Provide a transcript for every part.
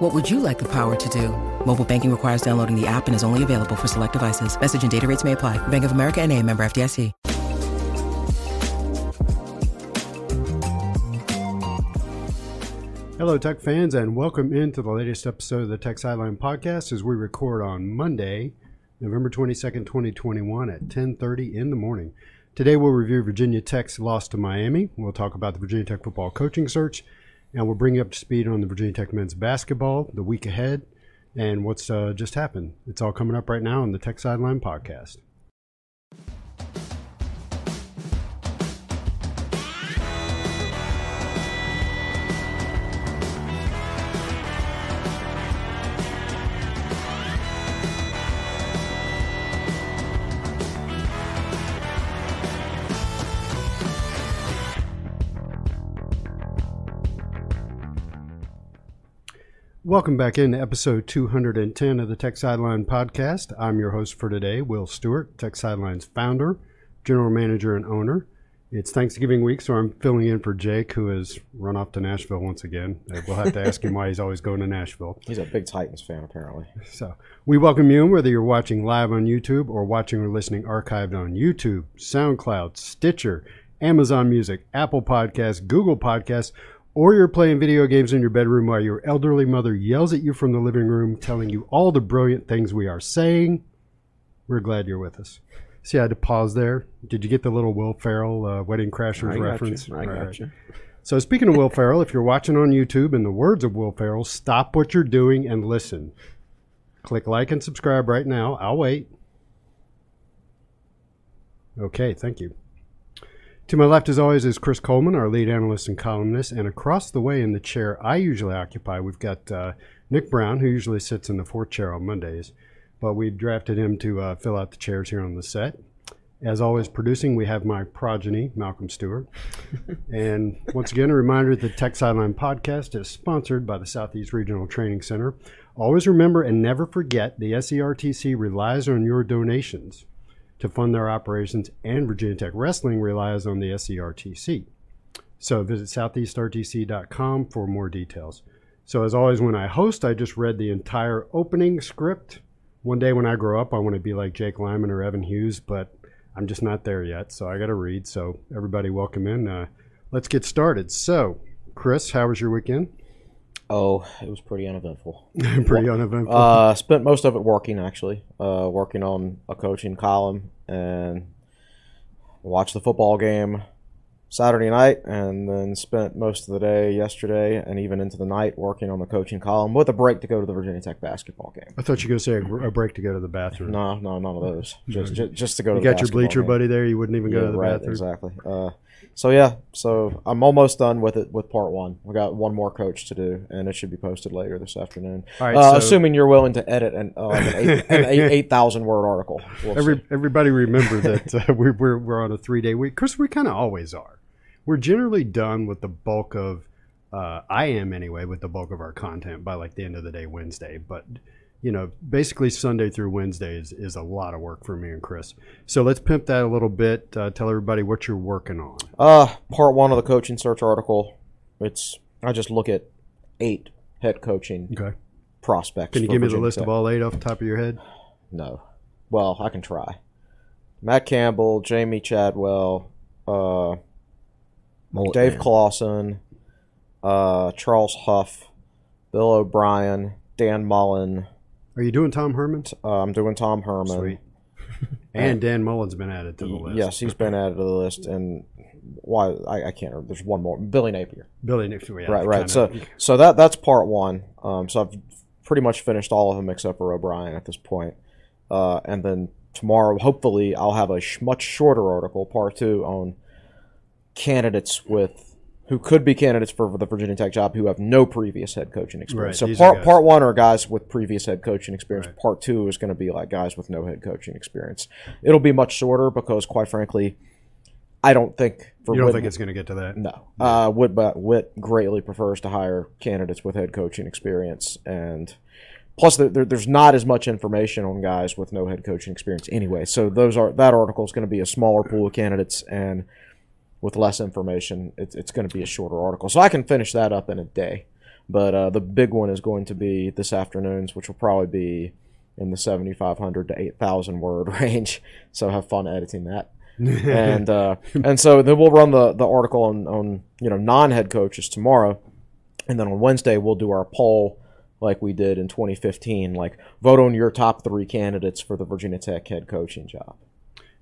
What would you like the power to do? Mobile banking requires downloading the app and is only available for select devices. Message and data rates may apply. Bank of America and a member FDIC. Hello, Tech fans, and welcome into the latest episode of the Tech Sideline Podcast as we record on Monday, November 22nd, 2021 at 10.30 in the morning. Today we'll review Virginia Tech's loss to Miami. We'll talk about the Virginia Tech football coaching search, and we'll bring you up to speed on the Virginia Tech men's basketball, the week ahead, and what's uh, just happened. It's all coming up right now on the Tech Sideline Podcast. Welcome back in to episode 210 of the Tech Sideline Podcast. I'm your host for today, Will Stewart, Tech Sideline's founder, general manager, and owner. It's Thanksgiving week, so I'm filling in for Jake, who has run off to Nashville once again. Uh, We'll have to ask him why he's always going to Nashville. He's a big Titans fan, apparently. So we welcome you, whether you're watching live on YouTube or watching or listening archived on YouTube, SoundCloud, Stitcher, Amazon Music, Apple Podcasts, Google Podcasts, or you're playing video games in your bedroom while your elderly mother yells at you from the living room, telling you all the brilliant things we are saying. We're glad you're with us. See, I had to pause there. Did you get the little Will Ferrell uh, Wedding Crashers I reference? you. I got you. So, speaking of Will Ferrell, if you're watching on YouTube, in the words of Will Ferrell, stop what you're doing and listen. Click like and subscribe right now. I'll wait. Okay, thank you. To my left, as always, is Chris Coleman, our lead analyst and columnist. And across the way in the chair I usually occupy, we've got uh, Nick Brown, who usually sits in the fourth chair on Mondays. But we've drafted him to uh, fill out the chairs here on the set. As always, producing, we have my progeny, Malcolm Stewart. and once again, a reminder that the Tech Sideline podcast is sponsored by the Southeast Regional Training Center. Always remember and never forget the SERTC relies on your donations to fund their operations, and Virginia Tech Wrestling relies on the SERTC. So visit southeastrtc.com for more details. So, as always, when I host, I just read the entire opening script. One day when I grow up, I want to be like Jake Lyman or Evan Hughes, but I'm just not there yet. So, I got to read. So, everybody, welcome in. Uh, let's get started. So, Chris, how was your weekend? Oh, it was pretty uneventful. Pretty uneventful. Uh, spent most of it working, actually. Uh, working on a coaching column and watched the football game Saturday night, and then spent most of the day yesterday and even into the night working on the coaching column with a break to go to the Virginia Tech basketball game. I thought you were going to say a, a break to go to the bathroom. No, no, none of those. Just, just, just to go you to the got your bleacher game. buddy there. You wouldn't even go Yeah, to the right, bathroom. Exactly. Uh, so yeah, so I'm almost done with it with part one. We got one more coach to do, and it should be posted later this afternoon. All right, uh, so- assuming you're willing to edit an, uh, like an eight, an eight, eight thousand word article. We'll Every, see. everybody remember that uh, we're, we're, we're on a three day week. Chris, we kind of always are. We're generally done with the bulk of, uh, I am anyway, with the bulk of our content by like the end of the day Wednesday. But, you know, basically Sunday through Wednesday is, is a lot of work for me and Chris. So let's pimp that a little bit. Uh, tell everybody what you're working on. Uh, part one of the coaching search article. It's I just look at eight head coaching Okay. prospects. Can you for give me the list Tech. of all eight off the top of your head? No. Well, I can try. Matt Campbell, Jamey Chadwell, uh, Dave Clawson, uh, Charles Huff, Bill O'Brien, Dan Mullen. Are you doing Tom Herman? Uh, I'm doing Tom Herman. Sweet. And Dan Mullen's been added to the list. Yes, he's been added to the list, and why I, I can't remember. There's one more, Billy Napier. Billy Napier, Yeah, right, right. kinda- So, so that that's part one. Um, so I've pretty much finished all of them except for O'Brien at this point. Uh, and then tomorrow, hopefully, I'll have a sh- much shorter article, part two, on candidates with who could be candidates for the Virginia Tech job who have no previous head coaching experience. Right, So part part one are guys with previous head coaching experience. Right. Part two is going to be like guys with no head coaching experience. It'll be much shorter because, quite frankly, I don't think for You don't Whit- think it's going to get to that? no. Uh, Whit, but Whit greatly prefers to hire candidates with head coaching experience, and plus there, there, there's not as much information on guys with no head coaching experience anyway. So those are that article is going to be a smaller pool of candidates, and with less information, it's, it's going to be a shorter article. So I can finish that up in a day. But uh, the big one is going to be this afternoon's, which will probably be in the 7,500 to 8,000 word range. So have fun editing that and uh, and so then we'll run the, the article on, on you know non head coaches tomorrow, and then on Wednesday we'll do our poll like we did in 2015, like vote on your top three candidates for the Virginia Tech head coaching job.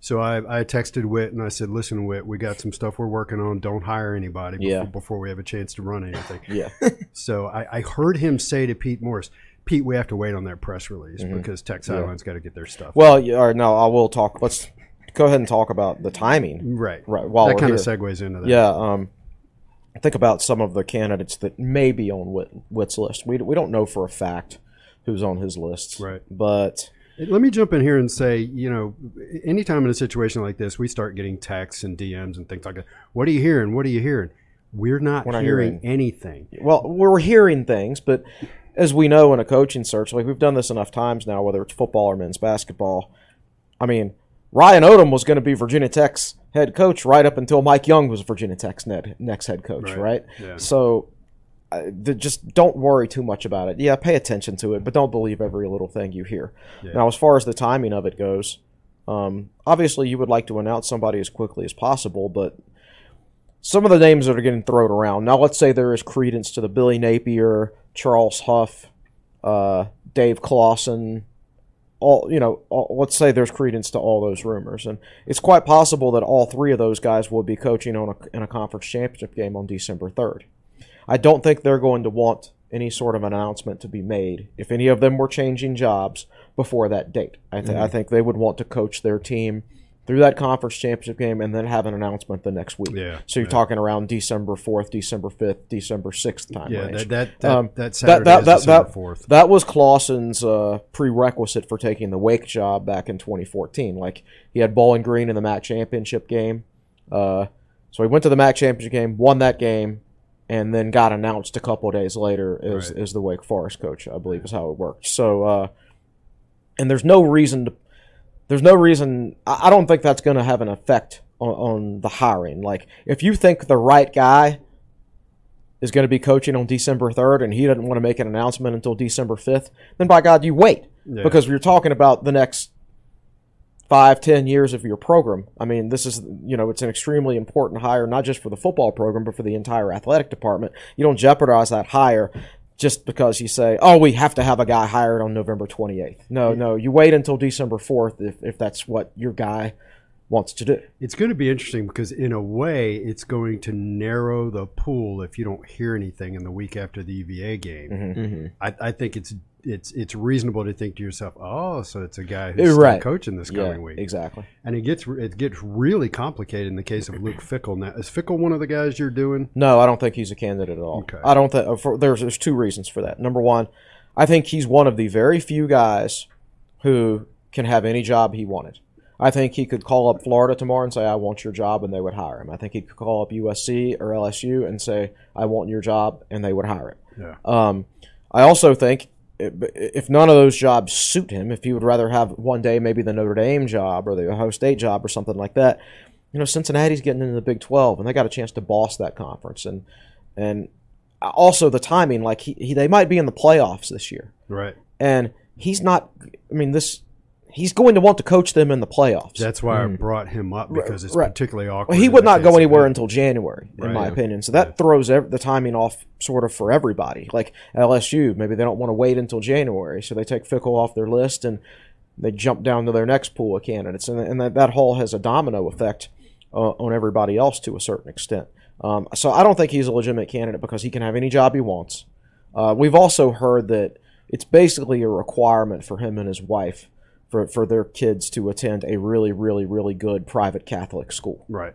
So I, I texted Whit and I said, "Listen, Whit, we got some stuff we're working on. Don't hire anybody before, Yeah. before we have a chance to run anything." Yeah, So I, I heard him say to Pete Morris, "Pete, we have to wait on that press release because Tech Sideline got to get their stuff." Mm-hmm. well, yeah, or no, I will talk. Let's go ahead and talk about the timing. right, Right, while that kind of segues into that. Yeah, um, think about some of the candidates that may be on Whit, Whit's list. We, we don't know for a fact who's on his list, Right. But Let me jump in here and say, you know, anytime in a situation like this, we start getting texts and DMs and things like that. What are you hearing? What are you hearing? We're not, We're not hearing, hearing- anything. Well, we're hearing things, but as we know in a coaching search, like we've done this enough times now, whether it's football or men's basketball. I mean, Ryan Odom was going to be Virginia Tech's head coach right up until Mike Young was Virginia Tech's next head coach, Right. right? Yeah. So uh, just don't worry too much about it. Yeah, pay attention to it, but don't believe every little thing you hear. Yeah. Now, as far as the timing of it goes, um, obviously you would like to announce somebody as quickly as possible, but some of the names that are getting thrown around. Now, let's say there is credence to the Billy Napier, Charles Huff, uh, Dave Clawson. All you know, all, let's say there's credence to all those rumors, and it's quite possible that all three of those guys will be coaching on a, in a conference championship game on December third. I don't think they're going to want any sort of announcement to be made if any of them were changing jobs before that date. I, th- I think they would want to coach their team through that conference championship game and then have an announcement the next week. Yeah, So you're yeah. talking around December 4th, December 5th, December 6th time Yeah, range. that that that, Um, that Saturday that, that, December that, fourth. that was Clawson's uh, prerequisite for taking the Wake job back in 2014. Like he had Bowling Green in the MAC championship game, uh, so he went to the MAC championship game, won that game, and then got announced a couple of days later as, Right. as the Wake Forest coach. I believe is how it worked. So, uh, and there's no reason to. There's no reason. I I don't think that's going to have an effect on, on the hiring. Like if you think the right guy is going to be coaching on December 3rd and he doesn't want to make an announcement until December 5th, then by God, you wait. Yeah. Because we're talking about the next five, ten years of your program. I mean, this is, you know, it's an extremely important hire, not just for the football program, but for the entire athletic department. You don't jeopardize that hire just because you say, oh, we have to have a guy hired on November 28th. No, no, you wait until December 4th if, if that's what your guy wants to do. It's going to be interesting because, in a way, it's going to narrow the pool if you don't hear anything in the week after the UVA game. Mm-hmm. I, I think it's it's it's reasonable to think to yourself, oh, so it's a guy who's You're still right. coaching this Yeah, coming week, exactly. and it gets it gets really complicated in the case of Luke Fickell. Now, is Fickell one of the guys you're doing? No, I don't think he's a candidate at all. Okay. I don't think there's there's two reasons for that. Number one, I think he's one of the very few guys who can have any job he wanted. I think he could call up Florida tomorrow and say, "I want your job," and they would hire him. I think he could call up USC or LSU and say, "I want your job," and they would hire him. Yeah. Um, I also think if none of those jobs suit him, if he would rather have one day maybe the Notre Dame job or the Ohio State job or something like that, you know, Cincinnati's getting into the Big Twelve and they got a chance to boss that conference and and also the timing, like he, he they might be in the playoffs this year, Right. and he's not. I mean, this he's going to want to coach them in the playoffs. That's why I brought him up because it's Mm. right. particularly awkward. Well, he would not go anywhere him. until January, in Right. my Yeah. opinion. So that throws ev- the timing off sort of for everybody. Like LSU, maybe they don't want to wait until January, so they take Fickell off their list and they jump down to their next pool of candidates, and, and that, that whole has a domino effect uh, on everybody else to a certain extent. Um, so I don't think he's a legitimate candidate because he can have any job he wants. Uh, we've also heard that it's basically a requirement for him and his wife for, for their kids to attend a really, really, really good private Catholic school Right.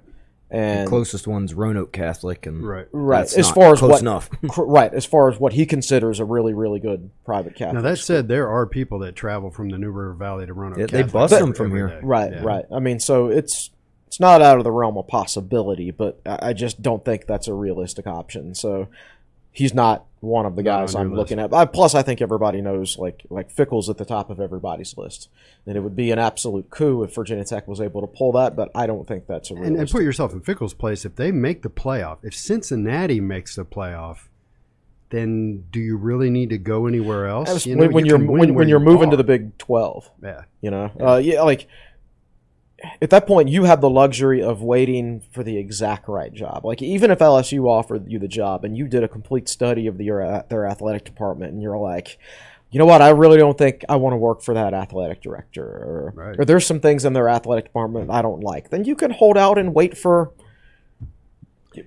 And the Closest one's Roanoke Catholic, and Right. right that's as not far as close what enough. right as far as what he considers a really really good private Catholic. Now that said, there are people that travel from the New River Valley to Roanoke. Yeah, they Catholic bust them from here. day. Right, Yeah. right. I mean, so it's it's not out of the realm of possibility, but I I just don't think that's a realistic option. So he's not one of the guys I'm looking at. I, plus, I think everybody knows like like Fickell's at the top of everybody's list, and it would be an absolute coup if Virginia Tech was able to pull that. But I don't think that's a And, and put yourself in Fickell's place. If they make the playoff, if Cincinnati makes the playoff, then do you really need to go anywhere else? As- You know, when, when you you're can win when, where when you're you moving to the Big Twelve, yeah. you know, uh, yeah, like at that point you have the luxury of waiting for the exact right job. Like even if LSU offered you the job and you did a complete study of the, your, their athletic department and you're like, you know what, I really don't think I want to work for that athletic director, or, Right. or there's some things in their athletic department I don't like, then you can hold out and wait for.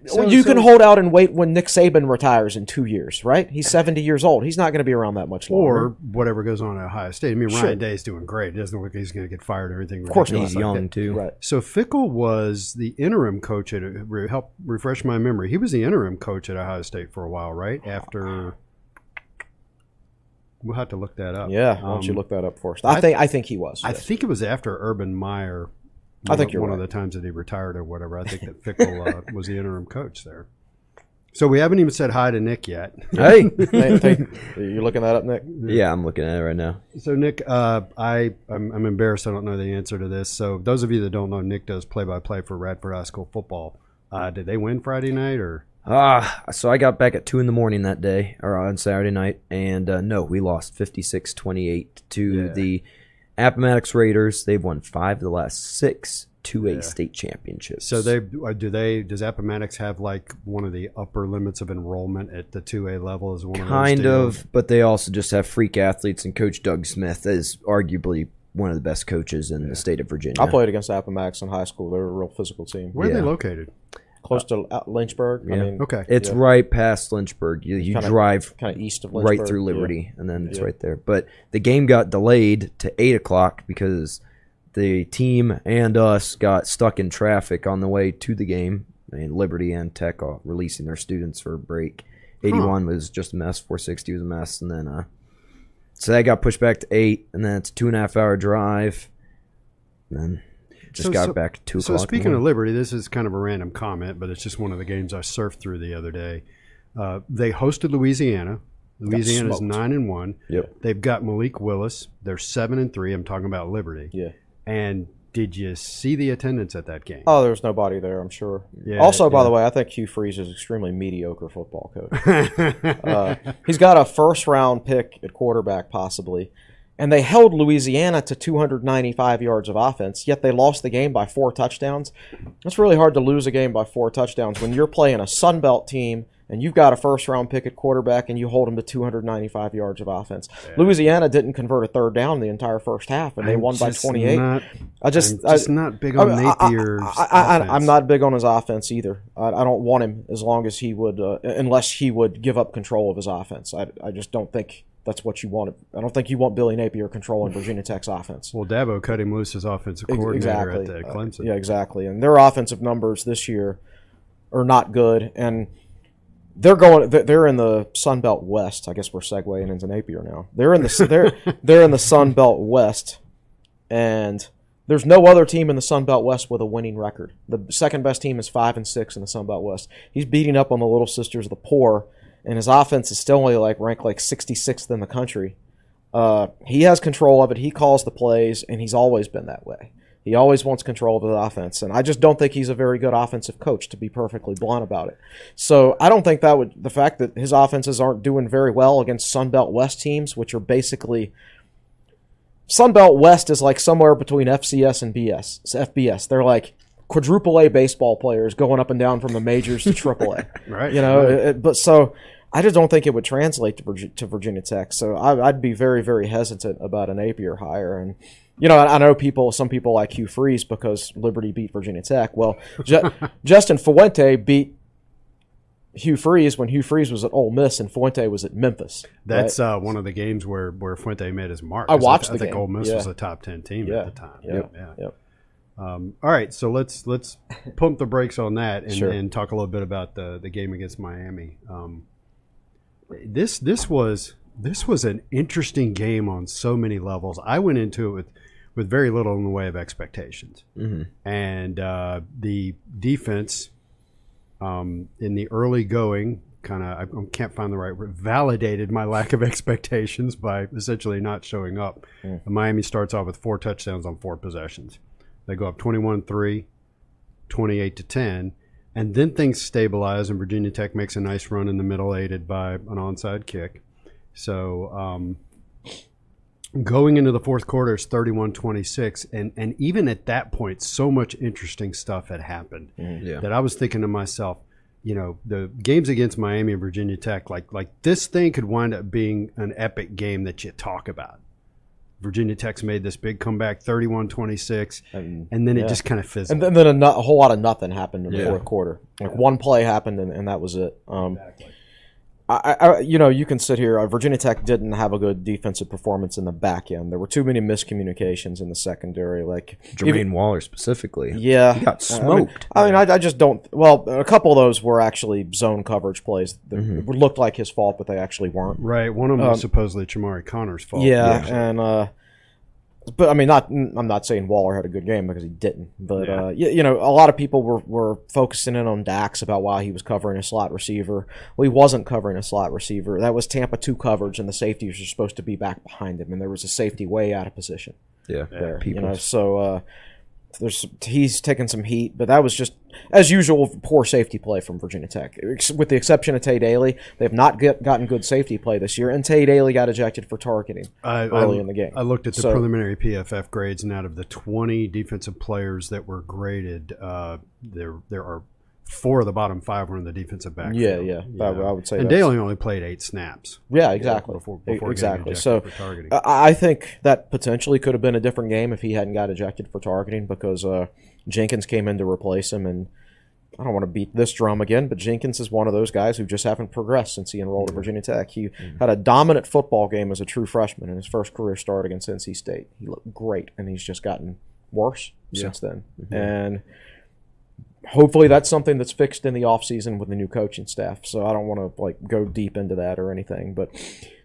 So- you can hold out and wait when Nick Saban retires in two years, right? He's 70 years old. He's not going to be around that much longer. Or whatever goes on at Ohio State. I mean, Sure. Ryan Day's doing great. It doesn't look like he's going to get fired or anything. Of course he's like young that. too. right. So Fickell was the interim coach at help refresh my memory. He was the interim coach at Ohio State for a while, right? After we'll have to look that up. Yeah, why don't you Um, look that up first? I, I- think I think he was. I yeah. think it was after Urban Meyer. I one think of- you're one of the times that he retired or whatever. I think that Fickell uh, was the interim coach there. So we haven't even said hi to Nick yet. Hey, Hey, hey, you looking that up, Nick? yeah, I'm looking at it right now. So Nick, uh, I I'm, I'm embarrassed. I don't know the answer to this. So those of you that don't know, Nick does play by play for Radford High School football. Uh, did they win Friday night or? Ah, so I got back at two in the morning that day, or on Saturday night, and uh, no, we lost 56-28 to Yeah. the Appomattox Raiders. They've won five of the last six 2A Yeah. state championships. So they uh, do they does Appomattox have like one of the upper limits of enrollment at the two A level as one of those kind deals? of, but they also just have freak athletes, and Coach Doug Smith is arguably one of the best coaches in the state of Virginia. I played against Appomattox in high school. They were a real physical team. Where are they located? Close to uh, Lynchburg. I Yeah. mean, Okay. It's Yeah. right past Lynchburg. You, you Kinda- drive kind of east of Lynchburg. right through yeah. Liberty, and then it's Yeah. right there. But the game got delayed to eight o'clock because the team and us got stuck in traffic on the way to the game. And Liberty and Tech are releasing their students for a break. Eighty-one was just a mess. Four sixty was a mess, and then uh, so that got pushed back to eight, and then it's a two and a half hour drive. And then just So- got so- back two So speaking of. Liberty, this is kind of a random comment, but it's just one of the games I surfed through the other day. Uh, they hosted Louisiana. Louisiana's nine and one. Yep. They've got Malik Willis. They're seven and three. I'm talking about Liberty. Yeah. And did you see the attendance at that game? Oh, there's nobody there. I'm sure. Yeah, also, by the way, I think Hugh Freeze is extremely mediocre football coach. uh, he's got a first round pick at quarterback, possibly, and they held Louisiana to 295 yards of offense. Yet they lost the game by four touchdowns. It's really hard to lose a game by four touchdowns when you're playing a Sun Belt team and you've got a first round pick at quarterback and you hold them to 295 yards of offense. Louisiana didn't convert a third down the entire first half, and they I'm won by just 28. Not, I just, I'm just I, not big on I- Napier's. I, I, offense. I, am not big on his offense either. I, I don't want him as long as he would, uh, unless he would give up control of his offense. I, I just don't think that's what you want. I don't think you want Billy Napier controlling Virginia Tech's offense. Well, Dabo cut him loose as offensive coordinator exactly. at uh, Uh, Clemson. yeah, exactly. And their offensive numbers this year are not good, and they're going. they're- They're in the Sun Belt West. I guess we're segueing into Napier now. They're in the they're they're in the Sun Belt West, and there's no other team in the Sun Belt West with a winning record. The second best team is five and six in the Sun Belt West. He's beating up on the Little Sisters of the Poor, and his offense is still only like ranked like 66th in the country. Uh, he has control of it. He calls the plays, and he's always been that way. He always wants control of the offense, and I just don't think he's a very good offensive coach, to be perfectly blunt about it. So I don't think that would the fact that his offenses aren't doing very well against Sun Belt West teams, which are basically Sun Belt West is like somewhere between FCS and BS. FBS. They're like quadruple A baseball players going up and down from the majors to triple A. Right, You know, right. it- but so I just don't think it would translate to, to Virginia Tech. So I, I'd be very, very hesitant about an Napier hire. And you know, I, I know people, some people like Hugh Freeze because Liberty beat Virginia Tech. Well, Ju- Justin Fuente beat Hugh Freeze when Hugh Freeze was at Ole Miss and Fuente was at Memphis. That's right? uh, one of the games where, where Fuente made his mark. I watched I, the think game. Ole Miss Yeah. was a top ten team Yeah. at the time. Yep. Yeah. Yep. Um, all right, so let's let's pump the brakes on that and, Sure. and talk a little bit about the the game against Miami. Um, this this was this was an interesting game on so many levels. I went into it with with very little in the way of expectations, hmm and uh, the defense um, in the early going kind of I can't find the right word validated my lack of expectations by essentially not showing up. Miami starts off with four touchdowns on four possessions. They go up 21-3, 28 to 10, and then things stabilize and Virginia Tech makes a nice run in the middle aided by an onside kick. So um, going into the fourth quarter it's 31-26 and and even at that point so much interesting stuff had happened Yeah. that I was thinking to myself, you know, the games against Miami and Virginia Tech, like like this thing could wind up being an epic game that you talk about. Virginia Tech's made this big comeback, 31-26, And, and then yeah. it just kind of fizzled. and then, then a, no- a whole lot of nothing happened in the Yeah. fourth quarter. Like one play happened, and, and that was it. Um, I, I, you know, you can sit here. Uh, Virginia Tech didn't have a good defensive performance in the back end. There were too many miscommunications in the secondary. Like Jermaine even- Waller specifically. yeah, He got I mean- smoked. I mean, I, I just don't. Well, a couple of those were actually zone coverage plays that Mm-hmm. looked like his fault, but they actually weren't. right, one of them was supposedly Chamarri Conner's fault. Um, Yeah, and uh, but I mean, not. I'm not saying Waller had a good game because he didn't. But Yeah. uh, you, you know, a lot of people were, were focusing in on Dax about why he was covering a slot receiver. Well, he wasn't covering a slot receiver. That was Tampa two coverage, and the safeties were supposed to be back behind him, and there was a safety way out of position Yeah. there. You know, so uh, there's he's taken some heat, but that was just as usual poor safety play from Virginia Tech, with the exception of Tae Daley. They have not get, gotten good safety play this year, and Tae Daley got ejected for targeting I, early I- in the game. I looked at the So- preliminary PFF grades, and out of the 20 defensive players that were graded, uh, there there are four of the bottom five were in the defensive backfield. Yeah, yeah, I- I would say And Daley only played eight snaps. Yeah, exactly. before- before exactly. So for targeting. I, I think that potentially could have been a different game if he hadn't got ejected for targeting because uh, Jenkins came in to replace him. And I don't want to beat this drum again, but Jenkins is one of those guys who just haven't progressed since he enrolled at Virginia Tech. He Mm-hmm. had a dominant football game as a true freshman in his first career start against NC State. He looked great, and he's just gotten worse since then. Mm-hmm. And hopefully that's something that's fixed in the offseason with the new coaching staff so i don't want to like go deep into that or anything but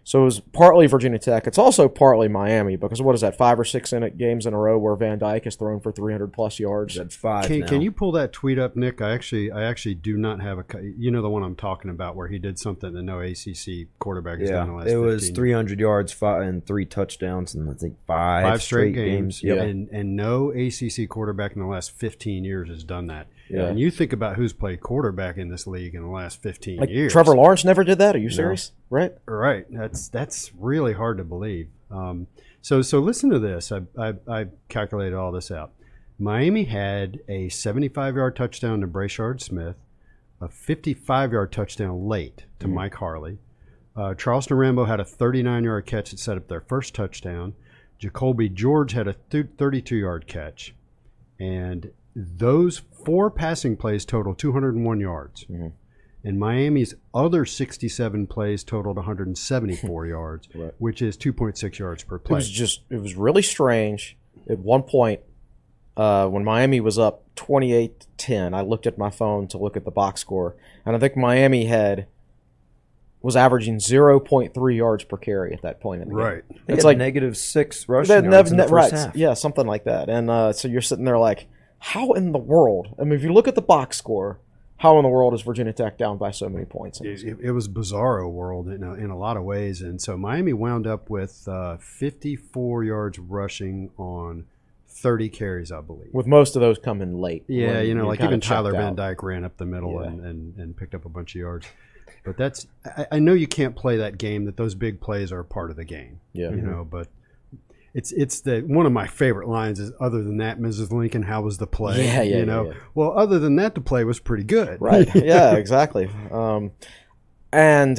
so it was partly virginia tech it's also partly miami because what is that five or six in it games in a row where van dyke has thrown for 300 plus yards That's five. Can, now. can you pull that tweet up, Nick? I actually, I actually do not have a. You know the one I'm talking about, where he did something that no ACC quarterback has done in the Yeah, last. it was 15 300 yards, five and three touchdowns, and I think five, five straight games, Yep. and and no ACC quarterback in the last 15 years has done that. Yeah. And you think about who's played quarterback in this league in the last 15 like years. trevor lawrence never did that are you serious right Right. That's that's really hard to believe. Um, so so listen to this. I, I I calculated all this out. Miami had a 75 yard touchdown to Brashard Smith, a 55 yard touchdown late to Mike Harley. Uh, Charleston Rambo had a 39 yard catch that set up their first touchdown. Jacolby George had a 32 yard catch, and those four passing plays total 201 yards. And Miami's other 67 plays totaled 174 yards, Right. which is 2.6 yards per play. it was just it was really strange at one point uh, when miami was up 28-10 i looked at my phone to look at the box score and i think miami had was averaging 0.3 yards per carry at that point in the game right. It's had like- negative six They rushing nev- yards in the ne- first right, half. yeah, something like that. And uh, so you're sitting there like, how in the world? I mean, if you look at the box score, how in the world is Virginia Tech down by so many points? in It, it was bizarro world in a, in a lot of ways, and so Miami wound up with uh, 54 yards rushing on 30 carries, I believe. with most of those coming late. Yeah, you know, like even Tyler Van. Dyke ran up the middle Yeah. and, and, and picked up a bunch of yards. But that's I, I know you can't play that game. That those big plays are a part of the game. Yeah. you know. But it's it's the one of my favorite lines is other than that, Mrs. Lincoln, how was the play? Yeah, yeah, You know, yeah, yeah. well, other than that, the play was pretty good. Right. yeah, exactly. Um, and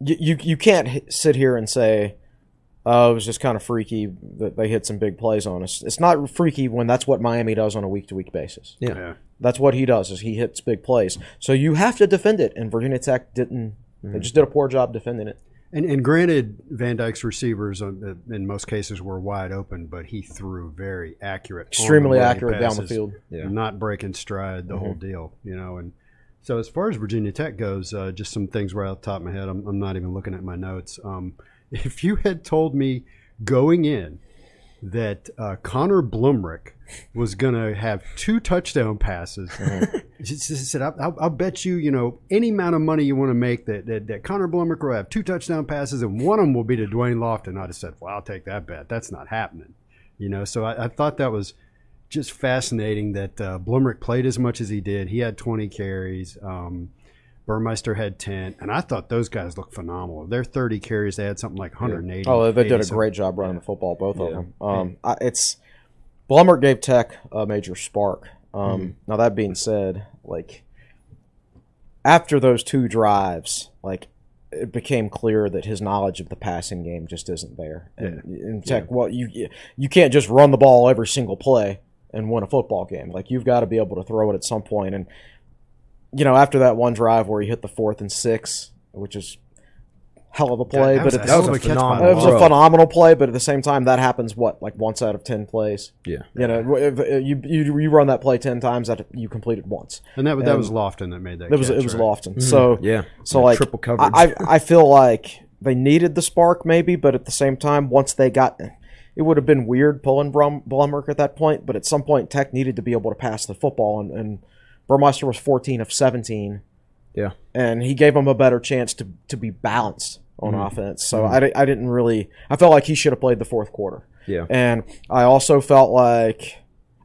you, you you can't h- sit here and say, "Oh, it was just kind of freaky that they hit some big plays on us." It's not freaky when that's what Miami does on a week to week basis. Yeah. yeah. That's what he does is he hits big plays. So you have to defend it, and Virginia Tech didn't. They just did a poor job defending it. And, and granted, Van Dyke's receivers um, in most cases were wide open, but he threw very accurate, Extremely on-the-money accurate down the field. Yeah. not breaking stride, the whole deal, you know. And so, as far as Virginia Tech goes, uh, just some things right off the top of my head. I'm, I'm not even looking at my notes. Um, if you had told me going in that uh, Connor Blumrick was going to have two touchdown passes. Just said, I'll, I'll, bet you, you know, any amount of money you want to make that, that, that Connor Blumrick will have two touchdown passes and one of them will be to Da'Wain Lofton. I'd have said, well, I'll take that bet. That's not happening. You know, so I, I thought that was just fascinating that uh, played as much as he did. He had 20 carries. Um, Burmeister had 10, and I thought those guys looked phenomenal. Their 30 carries, they had something like 180. Oh, they did a great job running the football, both of them. Um, I, it's Blumrick gave Tech a major spark. Um, Now that being said, like after those two drives, like it became clear that his knowledge of the passing game just isn't there. And in Tech, well, you you can't just run the ball every single play and win a football game. Like you've got to be able to throw it at some point. And you know, after that one drive where he hit the fourth and six, which is hell of a play, that but was at a the hell that was a a phenomenal it was a phenomenal play, but at the same time, that happens what like once out of ten plays. Yeah. You know, if, if you you you run that play ten times, that you completed once. And that, that was Lofton that made that It was catch, it was right? Lofton. Mm-hmm. So Yeah. so Yeah, like triple coverage. I I I feel like they needed the spark maybe, but at the same time, once they got. It would have been weird pulling Brum, Blumberg at that point, but at some point, Tech needed to be able to pass the football, and, and Burmeister was 14 of 17, Yeah. and he gave them a better chance to, to be balanced on Mm-hmm. offense. So I, di- I didn't really. I felt like he should have played the fourth quarter. Yeah. And I also felt like.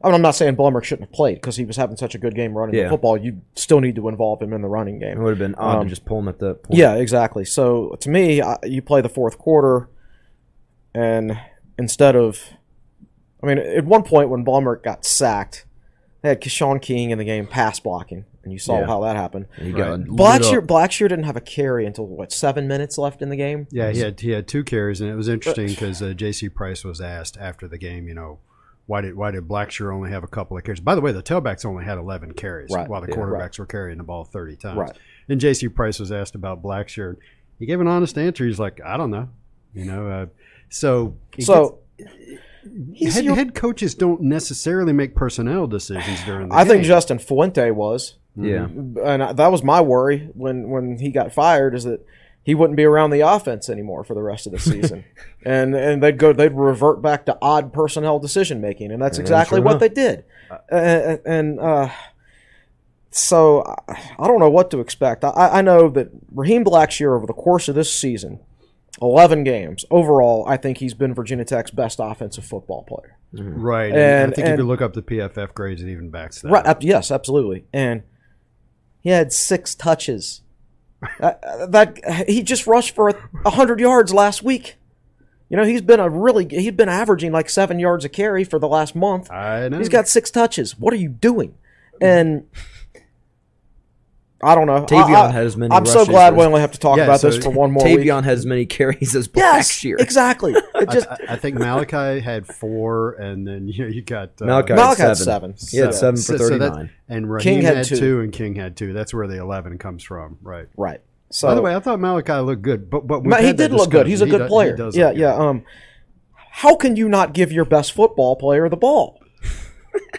I mean, I'm not saying Blumrick shouldn't have played because he was having such a good game running Yeah. the football. You still need to involve him in the running game. It would have been odd Um, to just pull him at that point. Yeah, exactly. So to me, I, you play the fourth quarter, and instead of, I mean, at one point when Blumrick got sacked, they had Keshawn King in the game pass blocking, and you saw Yeah. how that happened. He got Right. lit Blackshear, up. Blackshear didn't have a carry until what seven minutes left in the game. Yeah, he had he had two carries, and it was interesting because uh, J.C. Price was asked after the game, you know, why did why did Blackshear only have a couple of carries? By the way, the tailbacks only had eleven carries, Right, while the yeah, quarterbacks right. were carrying the ball thirty times. Right. And J.C. Price was asked about Blackshear. He gave an honest answer. He's like, I don't know, you know. Uh, so it So gets- he's head, your- head coaches don't necessarily make personnel decisions during the I think. Justin Fuente was, Yeah. and I- that was my worry when when he got fired is that he wouldn't be around the offense anymore for the rest of the season, and and they'd go they'd revert back to odd personnel decision making, and that's Yeah, exactly sure what enough. they did, and, and uh, so I- I don't know what to expect. I, I know that Raheem Blackshear over the course of this season. 11 games. Overall, I think he's been Virginia Tech's best offensive football player. right. And, And- I think if and- you look up the PFF grades, it even backs that. Right. up. yes, absolutely. And he had six touches. Uh, uh, that he just rushed for a hundred yards last week. You know, he's been a really he's been averaging like seven yards a carry for the last month. I know. He's got six touches. What are you doing? And I don't know. Tavion I, I, had as many I'm so glad we only have to talk Yeah, about so this for one more week. Tavion has as many carries as Yes, Blackshear. exactly. It just I, I think Malachi had four, and then you know you got uh, Malachi, Malachi had had seven. seven. He had seven So- for so that- 39. and Raheem King had had, two. two. and King had two. That's where the eleven comes from, right? right. So By the way, I thought Malachi looked good, but but Ma- he did look good. He's a He good does- he player. does yeah, look good. yeah. Um, how can you not give your best football player the ball?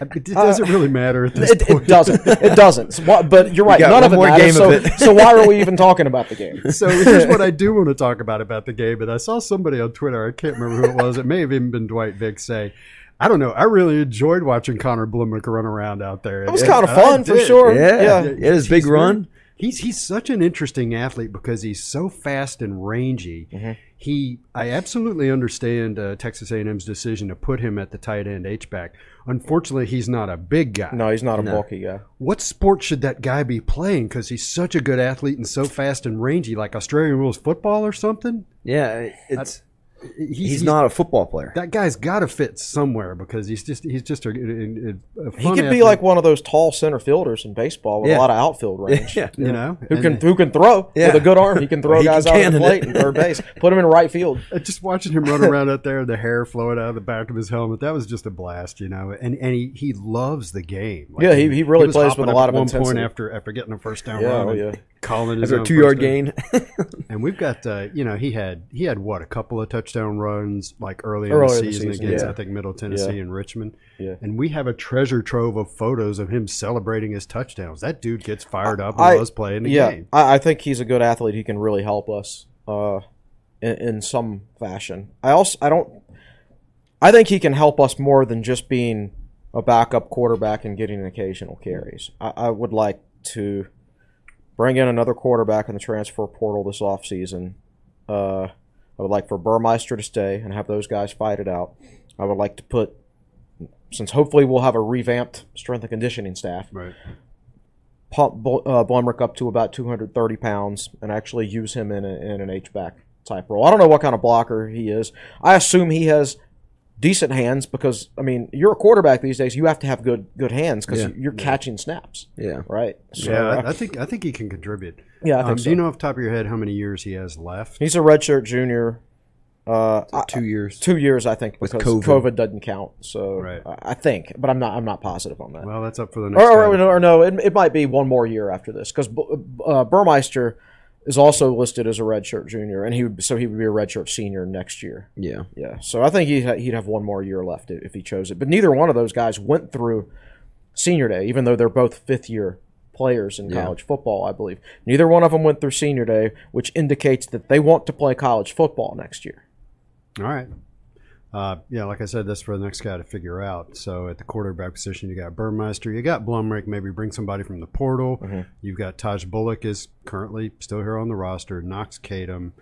It doesn't really matter at this It, point. it doesn't. It doesn't. So what- but you're right. got None one of it more matters. game so, of it. so why are we even talking about the game? So here's what I do want to talk about about the game. And I saw somebody on Twitter. I can't remember who it was. It may have even been Dwight Vick say. I don't know. I really enjoyed watching Connor Blumrick run around out there. It was And kind of fun for sure. Yeah. Yeah. He had his big run. very- He's he's such an interesting athlete because he's so fast and rangy. Mm-hmm. He I absolutely understand uh, Texas A&M's decision to put him at the tight end H back. Unfortunately, he's not a big guy. No, he's not a No. bulky guy. What sport should that guy be playing? Because he's such a good athlete and so fast and rangy, like Australian rules football or something. Yeah, it's He's, not a football player. That guy's got to fit somewhere because he's just he's just a, a, a He fun could be like one of those tall center fielders in baseball with Yeah. a lot of outfield range. yeah. you know Who and can who can throw Yeah. with a good arm? He can throw He guys can out of the plate it. and third base. Put him in right field. uh, just watching him run around out there, the hair flowing out of the back of his helmet, that was just a blast, you know. And and he, he loves the game. Like, Yeah, he- he really was plays with a lot at of one intensity. point after after getting a first down Yeah, run. oh, yeah. Calling his After a own two yard first gain. And we've got, uh, you know, he had he had what a couple of touchdown runs like early, Early in in the the season, season, against yeah. I think Middle Tennessee Yeah. and Richmond. Yeah. And we have a treasure trove of photos of him celebrating his touchdowns. That dude gets fired up and I- loves playing the yeah, game. I, I think he's a good athlete. He can really help us uh, in, in some fashion. I also I don't. I think he can help us more than just being a backup quarterback and getting occasional carries. I, I would like to bring in another quarterback in the transfer portal this offseason. Uh, I would like for Burmeister to stay and have those guys fight it out. I would like to put, since hopefully we'll have a revamped strength and conditioning staff, Right. pump uh, Blumrick up to about 230 pounds and actually use him in, a, in an H-back type role. I don't know what kind of blocker he is. I assume he has decent hands because, I mean, you're a quarterback these days. You have to have good good hands because Yeah. you're catching snaps, yeah. right? So, yeah, uh, I, I think I think he can contribute. yeah, I think Um, so. Do you know off the top of your head how many years he has left? He's a redshirt junior. Uh, I- Two years. two years, I think, With because COVID. COVID. doesn't count. So Right. I I think, but I'm not. I'm not positive on that. Well, that's up for the next. or, or, or no, it, it might be one more year after this because uh, Burmeister is also listed as a redshirt junior, and he would, so he would be a redshirt senior next year. Yeah. Yeah, so I think he'd, ha- he'd have one more year left if he chose it. But neither one of those guys went through senior day, even though they're both fifth year players in Yeah. college football, I believe. Neither one of them went through senior day, which indicates that they want to play college football next year. All right. Uh, yeah, like I said, that's for the next guy to figure out. So at the quarterback position, you got Burmeister, you got Blumrick. Maybe bring somebody from the portal. Mm-hmm. You've got Taj Bullock is currently still here on the roster. Knox Kadum.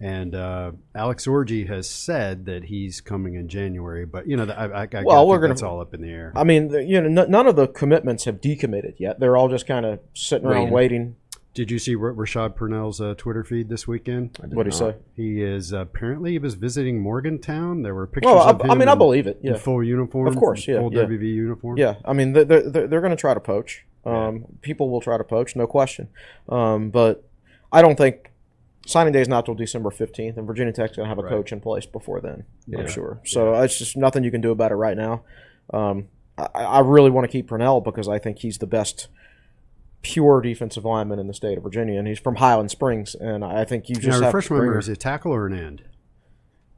And uh, Alex Orji has said that he's coming in January, but you know, I, I, I Well, we're gonna- that's all up in the air. I mean, you know, n- none of the commitments have decommitted yet. They're all just kind of sitting around waiting. Did you see R- Rashad Purnell's uh, Twitter feed this weekend? What did he say? He is uh, apparently he was visiting Morgantown. There were pictures Well, of I, him. I mean, I believe it. in Yeah, full uniform, Of course, yeah, full yeah. WV uniform. yeah. I mean, they're they're, they're going to try to poach. Um, People will try to poach, no question. Um, but I don't think signing day is not till December fifteenth, and Virginia Tech's going to have a Right. coach in place before then. Yeah. I'm sure. So it's just nothing you can do about it right now. Um, I, I really want to keep Purnell because I think he's the best pure defensive lineman in the state of Virginia, and he's from Highland Springs, and I think you Now, just have refresh my memory. Is he a tackle or an end?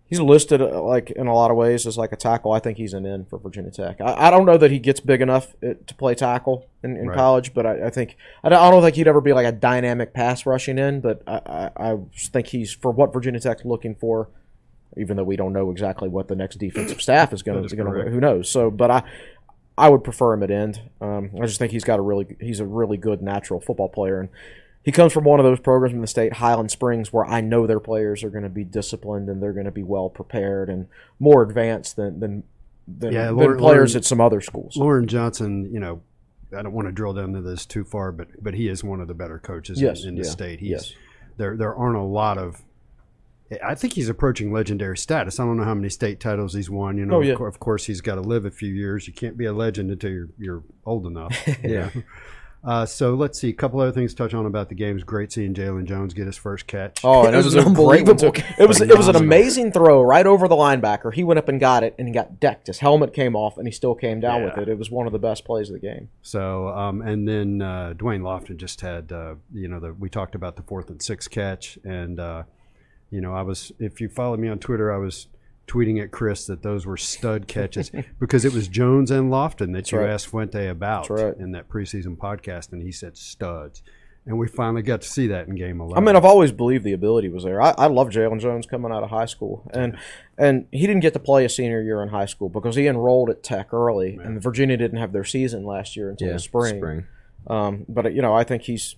He's listed uh, like in a lot of ways as like a tackle. I think he's an end for Virginia Tech. I, I don't know that he gets big enough uh, to play tackle in, in Right. college, but I, I think I don't, I don't think he'd ever be like a dynamic pass rushing in. But I, I, I think he's for what Virginia Tech's looking for. Even though we don't know exactly what the next defensive staff is going to, who knows? So, but I, I would prefer him at end. Um, I just think he's got a really, he's a really good natural football player, and he comes from one of those programs in the state, Highland Springs, where I know their players are going to be disciplined and they're going to be well prepared and more advanced than than, than, Yeah, than Lauren- players Lauren- at some other schools. Loren Johnson, you know, I don't want to drill down to this too far, but but he is one of the better coaches Yes, in, in the yeah, state. He's, yes. There there aren't a lot of. I think he's approaching legendary status. I don't know how many state titles he's won. You know, Oh, yeah. of, cour- of course, he's got to live a few years. You can't be a legend until you're you're old enough. Yeah. Uh, so let's see. A couple other things to touch on about the games. Great seeing Jalen Jones get his first catch. Oh, and it, It was, was a great one unbelievable. It was it was an amazing throw right over the linebacker. He went up and got it, and he got decked. His helmet came off, and he still came down with it. It was one of the best plays of the game. So, um, and then uh, Da'Wain Lofton just had, uh, you know, the, we talked about the fourth and sixth catch, and uh, you know, I was, if you follow me on Twitter, I was tweeting at Chris that those were stud catches because it was Jones and Lofton that you right. asked Fuente about right. in that preseason podcast, and he said studs, and we finally got to see that in game eleven. I mean, I've always believed the ability was there. I, I love Jalen Jones coming out of high school, and and he didn't get to play a senior year in high school because he enrolled at Tech early, and Virginia didn't have their season last year until Yeah. the spring. Spring. Um, but you know, I think he's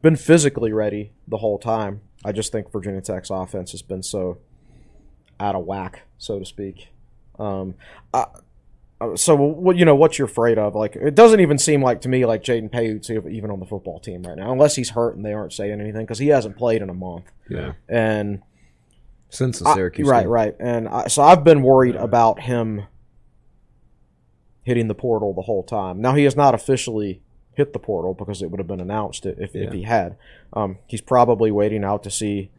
been physically ready the whole time. I just think Virginia Tech's offense has been so out of whack, so to speak. Um, I, uh, so what you know? What you're afraid of? Like it doesn't even seem like to me like Jaden Payoute's even on the football team right now, unless he's hurt and they aren't saying anything because he hasn't played in a month. Yeah. And since the I- Syracuse right, game. right. And I, so I've been worried about him hitting the portal the whole time. Now he has not officially hit the portal because it would have been announced if, if he had. Um, he's probably waiting out to see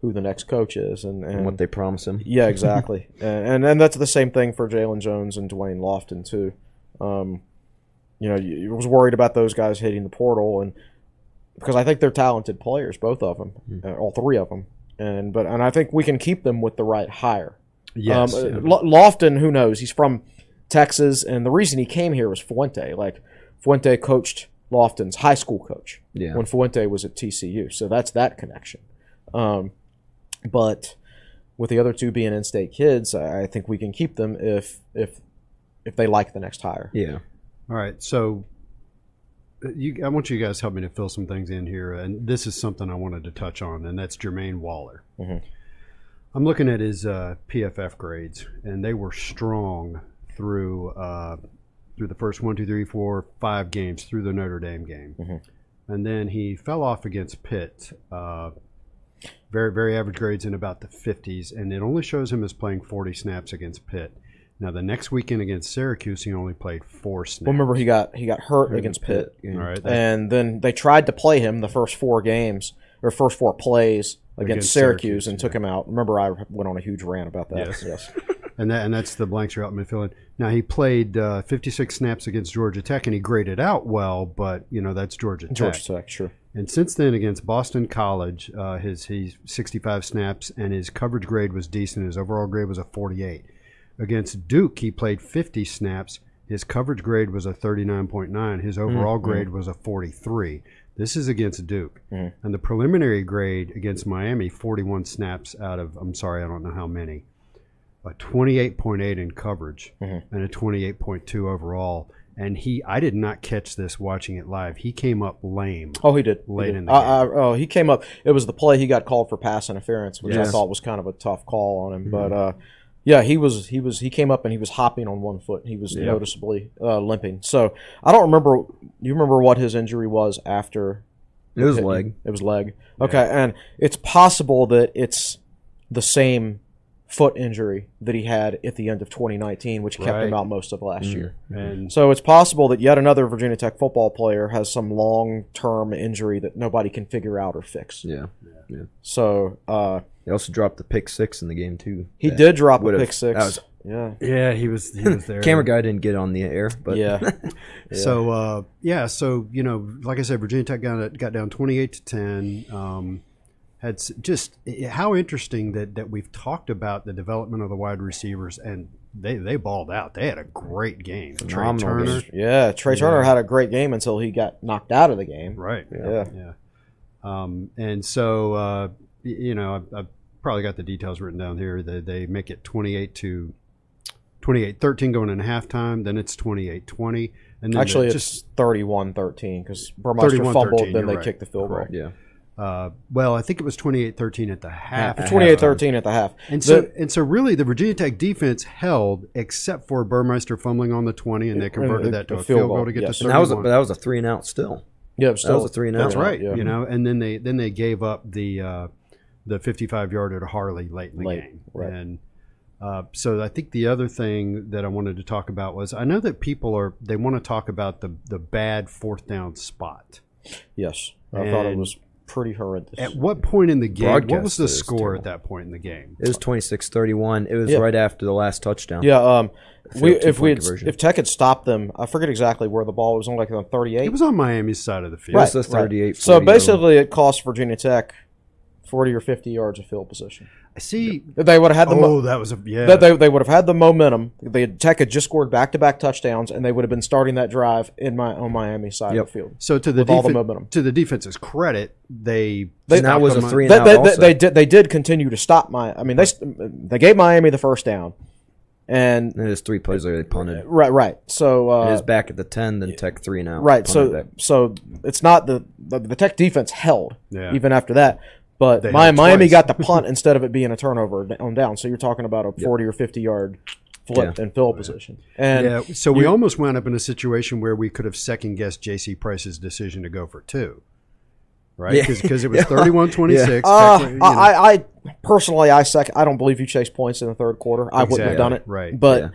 who the next coach is and, and, and what they promise him. yeah, exactly. and, and and that's the same thing for Jalen Jones and Da'Wain Lofton too. Um, you know, you, you was worried about those guys hitting the portal, and because I think they're talented players, both of them, uh, all three of them, and but and I think we can keep them with the right hire. Yes. Um, yeah. uh, Lofton, who knows? He's from Texas, and the reason he came here was Fuente. Like Fuente coached Lofton's high school coach Yeah. when Fuente was at TCU, so that's that connection. Um, but with the other two being in-state kids, I I think we can keep them if if if they like the next hire. Yeah. All right, so uh, you, I want you guys to help me to fill some things in here, and this is something I wanted to touch on, and that's Jermaine Waller. Mhm. I'm looking at his uh, PFF grades, and they were strong through uh, through the first one, two, three, four, five games through the Notre Dame game, Mhm. and then he fell off against Pitt. Uh, very very average grades in about the 50s, and it only shows him as playing 40 snaps against Pitt. Now the next weekend against Syracuse, he only played four snaps. Well, remember he got he got hurt against Pitt, All right, and then they tried to play him the first four games or first four plays against, Against Syracuse, Syracuse, and took him out. Remember, I went on a huge rant about that. Yes. yes. and that and that's the blanks you're out midfield. Now he played uh, 56 snaps against Georgia Tech, and he graded out well, but you know that's Georgia Tech. Georgia Tech, sure. And since then, against Boston College, uh, his he's 65 snaps, and his coverage grade was decent. His overall grade was a 48. Against Duke, he played 50 snaps. His coverage grade was a 39.9. His overall grade was a 43. This is against Duke. Mhm. And the preliminary grade against Miami, 41 snaps out of, I'm sorry, I don't know how many, a 28.8 in coverage Mhm. and a 28.2 overall. And he, I did not catch this watching it live. He came up lame. Oh, he did. He Late did. in the I- I- oh, he came up. It was the play he got called for pass interference, which I thought was kind of a tough call on him. Mm-hmm. But uh, yeah, he was he was he came up and he was hopping on one foot. He was Yeah. noticeably uh, limping. So I don't remember. You remember what his injury was after? It was leg. It was leg. Okay, and it's possible that it's the same foot injury that he had at the end of 2019, which kept him out most of last year. And So it's possible that yet another Virginia Tech football player has some long-term injury that nobody can figure out or fix. Yeah. yeah. So uh, They also dropped the pick six in the game too. he That did drop a pick six. that was- yeah, yeah, he was he was there. Camera guy didn't get on the air, but yeah. Yeah. So uh, yeah, so you know, like I said, Virginia Tech got got down twenty eight to ten. Um, had just eh, how interesting that that we've talked about the development of the wide receivers, and they they balled out. They had a great game. Trey Turner, yeah, Trey Turner had a great game until he got knocked out of the game. right? Yeah. yeah. Um, and so uh, you know, I've, I've probably got the details written down here. They they make it twenty eight to. 28-13 going into halftime, then it's 28-20, and then Actually, the- it's 31-13 because Burmeister 31-13, fumbled, then they right. kicked the field goal. Correct. yeah. Uh, well, I think it was 28-13 at the half. It's 28-13 at the half. And so, The- and so, really, the Virginia Tech defense held, except for Burmeister fumbling on the 20, and they converted And that to a a field field goal goal, to get yes. to And that was a, that was a three and out still. yeah, still, was a three and out. That's right. Yeah. You know, and then they then they gave up the uh, the 55 yarder to Harley late in the Late, game, right. and uh, so I think the other thing that I wanted to talk about was I know that people are they want to talk about the the bad fourth down spot. Yes, I thought it was pretty horrendous. At what point in the game? What was the score terrible. at that point in the game? It was 26-31. It was Yeah. right after the last touchdown. Yeah, um, we, Failed if we two-point had, conversion. if Tech had stopped them, I forget exactly where the ball was on, like on thirty eight. It was on Miami's side of the field. It was the 38 So basically, it cost Virginia Tech forty or fifty yards of field position. I see. They would have had the mo- Oh, that was a yeah. that they, they would have had the momentum. They had, Tech had just scored back to back touchdowns, and they would have been starting that drive in my on Miami's side Yep. of the field. so to the with all the momentum. to the defense's credit, they They- And that was a They- three and They, out they, they, also. they did they did continue to stop my. I mean, they they gave Miami the first down, and and it was three plays later they punted. right right. So uh, it was back at the 10, then Tech three and out. Right. So back. so it's not the the, the Tech defense held Yeah. even after that, but held Miami got the punt instead of it being a turnover on down. So you're talking about a forty or fifty yard flip Yeah. and fill position. And yeah. So we almost wound up in a situation where we could have second guessed J.C. Price's decision to go for two, right? Yeah. Because it was 31-26. uh, you know, I, I personally, I second. I don't believe you chase points in the third quarter. I wouldn't have done it. right. But Yeah.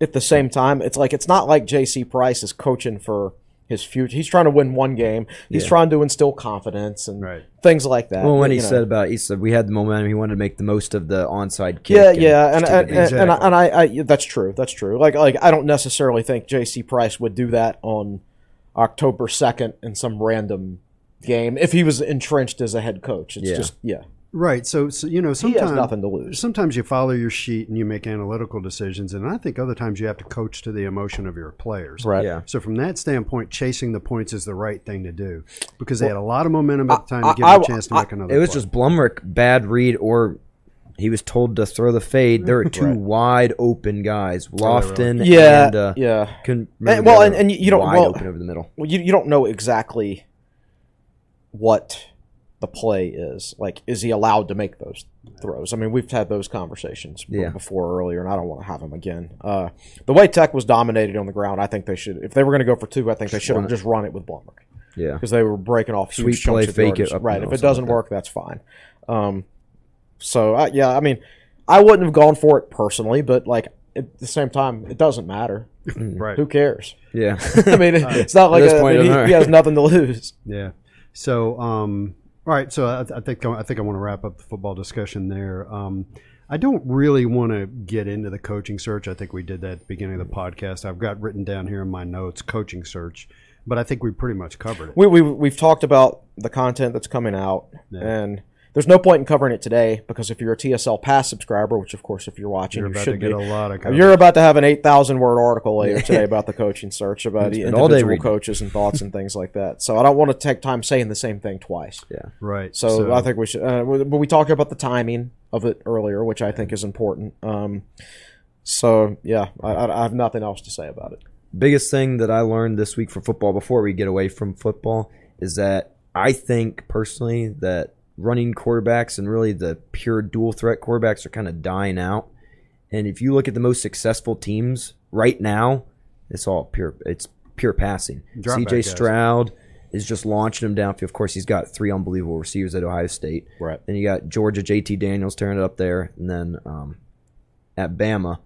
at the same time, it's like it's not like J.C. Price is coaching for his future. He's trying to win one game. He's Yeah. trying to instill confidence and Right. things like that. Well, when you he know. said about, he said we had the momentum. He wanted to make the most of the onside kick. Yeah, yeah, and and, take and, and, I, and I, I, that's true. That's true. Like, like I don't necessarily think J.C. Price would do that on October second in some random game if he was entrenched as a head coach. It's Yeah. just yeah, Right. So, so you know, he sometimes has nothing to lose. sometimes you follow your sheet and you make analytical decisions, and I think other times you have to coach to the emotion of your players. Right. Yeah. So from that standpoint, chasing the points is the right thing to do because they had a lot of momentum at the time I- to give I- them a chance to I- make another. It was play. just Blumrick bad read, or he was told to throw the fade. There were two Right. wide open guys, Lofton Yeah, and uh, yeah. couldn't And- well, and- and you don't- wide well- open over the middle. Well, you you don't know exactly what the play is. Like, is he allowed to make those throws? I mean, we've had those conversations Yeah. before earlier, and I don't want to have them again. Uh, the way Tech was dominated on the ground, I think they should. If they were going to go for two, I think they should have just run it with Blumrick Yeah, because they were breaking off huge Sweep play, chunks of fake it up the Right. middle, If it doesn't like that. work, that's fine. Um, so I, yeah, I mean, I wouldn't have gone for it personally, but like at the same time, it doesn't matter. right. Who cares? yeah. I mean, it's not like this a, I point, mean, he, he has nothing to lose. Yeah. So, um, all right. So I, I think I think I want to wrap up the football discussion there. Um, I don't really want to get into the coaching search. I think we did that at the beginning of the podcast. I've got written down here in my notes coaching search, but I think we pretty much covered it. we, we we've talked about the content that's coming out, Yeah. and there's no point in covering it today because if you're a TSL Pass subscriber, which of course if you're watching You're you about to should get be, a lot of. Coverage. you're about to have an eight thousand word article later today about the coaching search about Spend all day individual coaches and thoughts and things like that. So I don't want to take time saying the same thing twice. yeah. right. So, I think we should. Uh, but we talked about the timing of it earlier, which I think is important. Um, so yeah, I, I I have nothing else to say about it. biggest thing that I learned this week for football before we get away from football is that I think personally that running quarterbacks and really the pure dual threat quarterbacks are kind of dying out. And if you look at the most successful teams right now, it's all pure it's pure passing. Drop CJ. Stroud is just launching him downfield. Of course, he's got three unbelievable receivers at Ohio State. Right. Then you got Georgia JT Daniels tearing it up there, and then um, at Bama,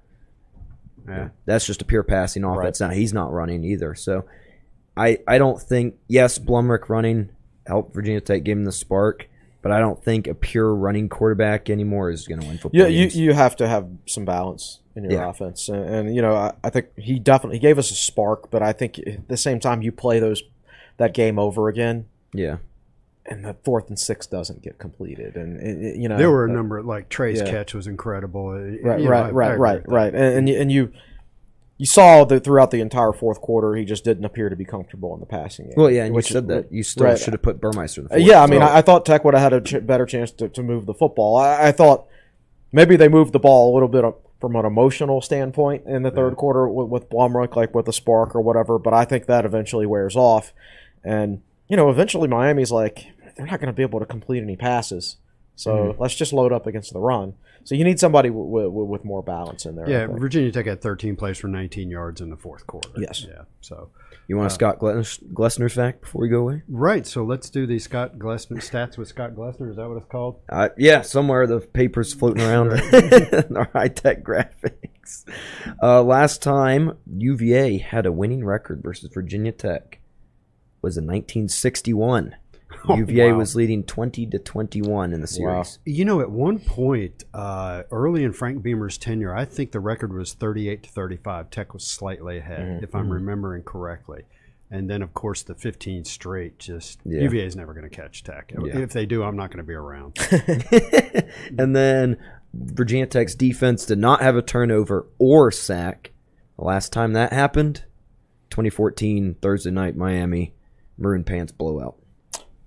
Yeah. that's just a pure passing offense. Now he's not running either. So I I don't think yes, Blumrick running helped Virginia Tech give him the spark, but I don't think a pure running quarterback anymore is going to win football Yeah, you, games. you have to have some balance in your Yeah. offense, and, and you know I, I think he definitely he gave us a spark, but I think at the same time you play those that game over again, yeah, and the fourth and sixth doesn't get completed, and it- it- you know There were a uh, number like Trey's yeah. catch was incredible. right, You know, I- right, I right, agree right, right, and, and you, and you you saw that throughout the entire fourth quarter he just didn't appear to be comfortable in the passing game. well, yeah, and you which- said that you still right. should have put Burmeister in the Uh, fourth. yeah, I mean, So- I, I thought Tech would have had a ch- better chance to, to move the football. I, I thought maybe they moved the ball a little bit from an emotional standpoint in the third quarter with, with Blumrick, like with a spark or whatever. But I think that eventually wears off, and you know, eventually Miami's like they're not going to be able to complete any passes. So Mm-hmm. let's just load up against the run. So you need somebody w- w- w- with more balance in there. Yeah. Virginia Tech had 13 plays for 19 yards in the fourth quarter. Yes. Yeah. So you want a Scott Gless- Glessner fact before we go away? right. So let's do the Scott Glessner stats with Scott Glessner. Is that what it's called? Uh, yeah, somewhere the papers floating around our high tech graphics. Uh, last time UVA had a winning record versus Virginia Tech was in 1961. Oh, UVA wow. was leading 20 to 21 in the series. You know, at one point, uh, early in Frank Beamer's tenure, I think the record was 38 to 35. Tech was slightly ahead, Mm-hmm. if I'm remembering correctly. And then, of course, the 15 straight. Just Yeah. UVA is never going to catch Tech. Yeah. If they do, I'm not going to be around. and then Virginia Tech's defense did not have a turnover or sack. The last time that happened, 2014 Thursday night Miami Maroon Pants blowout.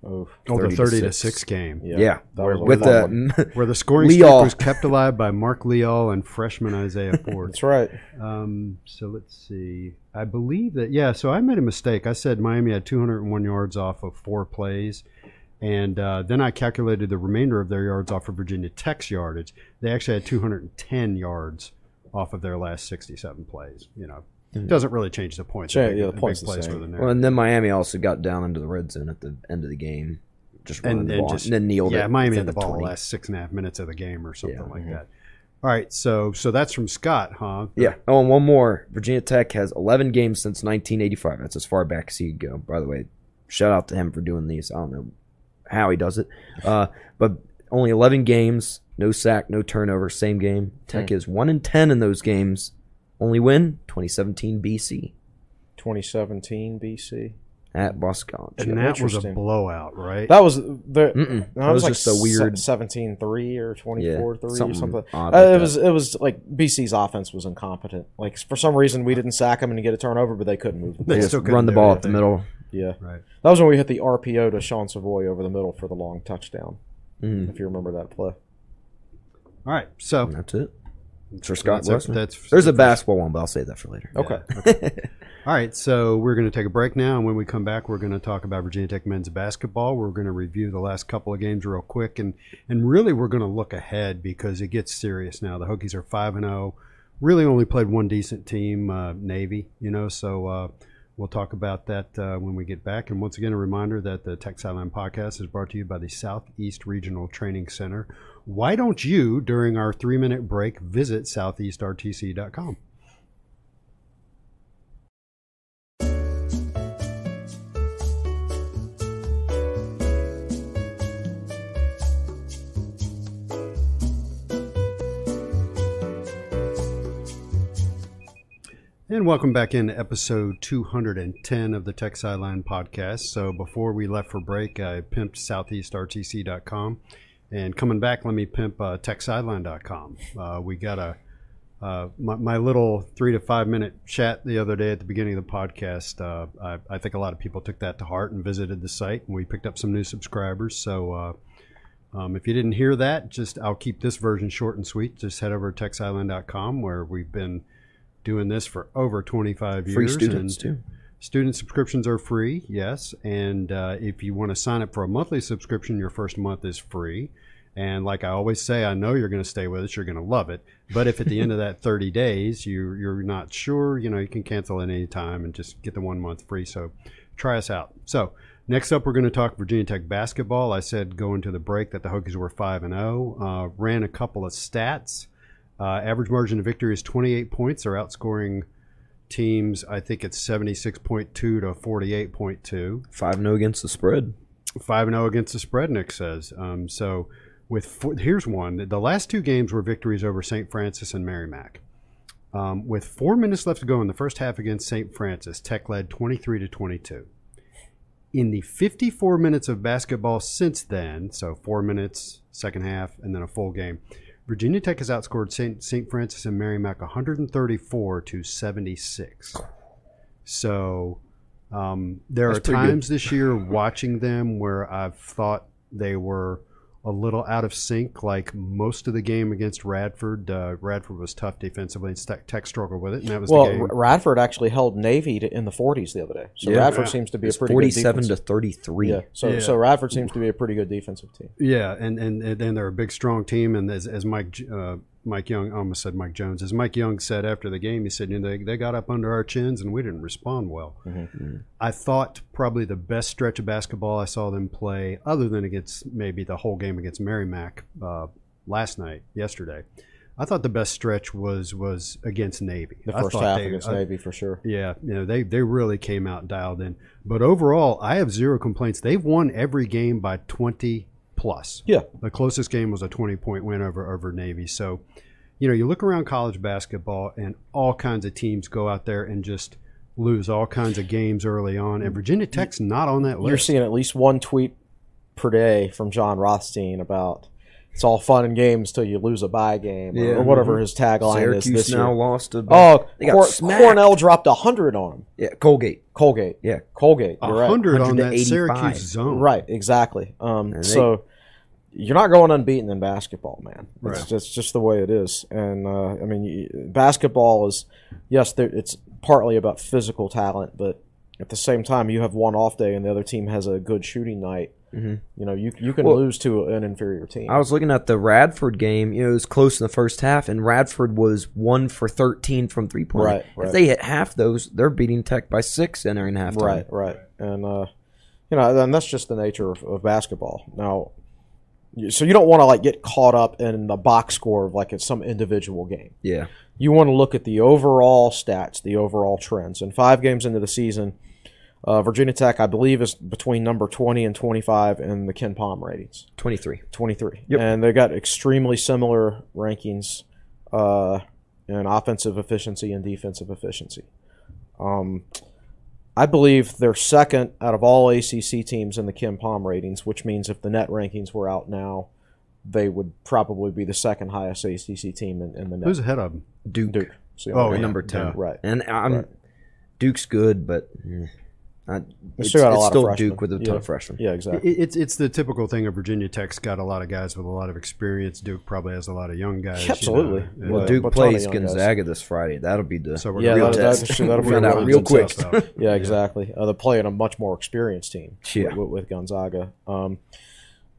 Oof. Oh, the 30 30 to to 6. 6 game. Yeah, Yeah, that was a with fun one. the Where the scoring streak was kept alive by Mark Leal and freshman Isaiah Ford. That's right. Um, so let's see. I believe that yeah. So I made a mistake. I said Miami had 201 yards off of four plays, and uh, then I calculated the remainder of their yards off of Virginia Tech's yardage. They actually had 210 yards off of their last 67 plays. You know, doesn't really change the points. Sure, yeah, the a big point's the plays same. the Well, and then Miami also got down into the red zone at the end of the game. just running and, the and ball just and then kneeled yeah, it. Miami within had the ball 20. the last six and a half minutes of the game or something Yeah. like that. All right, so so that's from Scott, huh? Yeah. Oh, and one more. Virginia Tech has 11 games since 1985. That's as far back as he could go. By the way, shout out to him for doing these. I don't know how he does it, uh, but only 11 games, no sack, no turnover, same game. Tech is one in 10 in those games. Only win 2017 BC 2017 BC. at Boston College. and that was a blowout, right? That was the. Mm-mm. That, That was like just a weird- 17-3 or 24-3 or something something. odd Uh, like it that. was it was like BC's offense was incompetent. Like for some reason we didn't sack them and get a turnover, but they couldn't move the They ball. They still just couldn't run the ball up the middle. Yeah, right. that was when we hit the RPO to Sean Savoy over the middle for the long touchdown. Mm. If you remember that play. All right, so And that's it. For Scott that's, that's There's a basketball one, but I'll save that for later. Okay. All right, so we're going to take a break now, and when we come back, we're going to talk about Virginia Tech men's basketball. We're going to review the last couple of games real quick, and and really we're going to look ahead because it gets serious now. The Hokies are five and zero. Really, only played one decent team, uh, Navy. You know, so uh, we'll talk about that uh, when we get back. And once again, a reminder that the Tech Sideline podcast is brought to you by the Southeast Regional Training Center. Why don't you, during our three minute break, visit southeastrtc.com? And welcome back in episode 210 of the Tech Sideline podcast. So before we left for break, I pimped southeastrtc.com. And coming back, let me pimp uh, techsideline.com. Uh, we got a uh, my, my little three to five minute chat the other day at the beginning of the podcast. Uh, I, I think a lot of people took that to heart and visited the site, and we picked up some new subscribers. So uh, um, if you didn't hear that, just I'll keep this version short and sweet. Just head over to techsideline.com where we've been doing this for over 25 years. Free students, and too. Student subscriptions are free, yes. And uh, if you want to sign up for a monthly subscription, your first month is free. And like I always say, I know you're going to stay with us. You're going to love it. But if at the end of that 30 days you you're not sure, you know, you can cancel at any time and just get the one month free. So try us out. So next up, we're going to talk Virginia Tech basketball. I said going to the break that the Hokies were five and zero. Uh, ran a couple of stats. Uh, average margin of victory is 28 points. They're outscoring teams. I think it's 76.2 to 48.2. 5 0 against the spread. Five and zero against the spread. Nick says. Um, so with four, here's one. The last two games were victories over St. Francis and Merrimack. Um, with four minutes left to go in the first half against St. Francis, Tech led 23 to 22. In the 54 minutes of basketball since then, so four minutes, second half, and then a full game, Virginia Tech has outscored St. St. Francis and Merrimack 134 to 76. So um, there That's are pretty good. times this year watching them where I've thought they were a little out of sync, like most of the game against Radford. Uh, Radford was tough defensively, and Tech, Tech struggled with it, and that was Well, the game. Radford actually held Navy to, in the 40s the other day. So Yeah. Radford Yeah. seems to be a pretty 47 good to defensive. 33. Yeah. So Yeah. so Radford seems to be a pretty good defensive team. Yeah, and and and they're a big, strong team. And as, as Mike uh, Mike Young I almost said Mike Jones, as Mike Young said after the game, he said, you know, they, they got up under our chins and we didn't respond well. Mm-hmm. Mm-hmm. I thought probably the best stretch of basketball I saw them play, other than against maybe the whole game against Merrimack uh, last night, yesterday. I thought the best stretch was was against Navy. The first half they- against I- Navy for sure. yeah, you know, they they really came out dialed in. But overall, I have zero complaints. They've won every game by 20 plus. Yeah. The closest game was a 20 point win over over Navy. So, you know, you look around college basketball and all kinds of teams go out there and just lose all kinds of games early on and Virginia Tech's not on that list. You're seeing at least one tweet per day from Jon Rothstein about it's all fun and games till you lose a bye game or, Yeah. or whatever his tagline is Syracuse this now year. lost to. Oh, they got Cor- Cornell dropped hundred on him. Yeah, Colgate. Colgate. Yeah. Colgate. You're right. 100 on that Syracuse zone. Right, exactly. Um, And they- so you're not going unbeaten in basketball, man. It's Right. just just the way it is. And uh, I mean, you- basketball is yes, there, it's partly about physical talent, but at the same time, you have one off day and the other team has a good shooting night. Mhm. You know, you you can Well- lose to an inferior team. I was looking at the Radford game. You know, it was close in the first half, and Radford was one for 13 from three point. Right, right. If they hit half those, they're beating Tech by six entering halftime. Right, right. And uh, you know, and that's just the nature of, of basketball. Now, so you don't want to like get caught up in the box score of like it's some individual game. Yeah. You want to look at the overall stats, the overall trends. And five games into the season, uh, Virginia Tech, I believe, is between number 20 and 25 in the KenPom ratings. 23. 23. Yep. And they got extremely similar rankings uh, in offensive efficiency and defensive efficiency. Um, I believe they're second out of all ACC teams in the KenPom ratings, which means if the net rankings were out now, they would probably be the second highest ACC team in, in the net. Who's ahead of them? Duke. Duke. So, Oh, yeah. number 10. Yeah. Right. And I'm Right. Duke's good, but mm, I, it's, still got a it's lot still freshmen. Duke with a ton Yeah. of freshmen. Yeah, It, exactly. it's it's the typical thing of Virginia Tech's got a lot of guys with a lot of experience. Duke probably has a lot of young guys. you know, Absolutely. Well, Duke but plays young guys. Gonzaga this Friday. That'll be the So we're Yeah, gonna that- be that- test- that'll Find out real quick. Yeah, exactly. Uh, they're playing a much more experienced team Yeah. with, with Gonzaga. Um,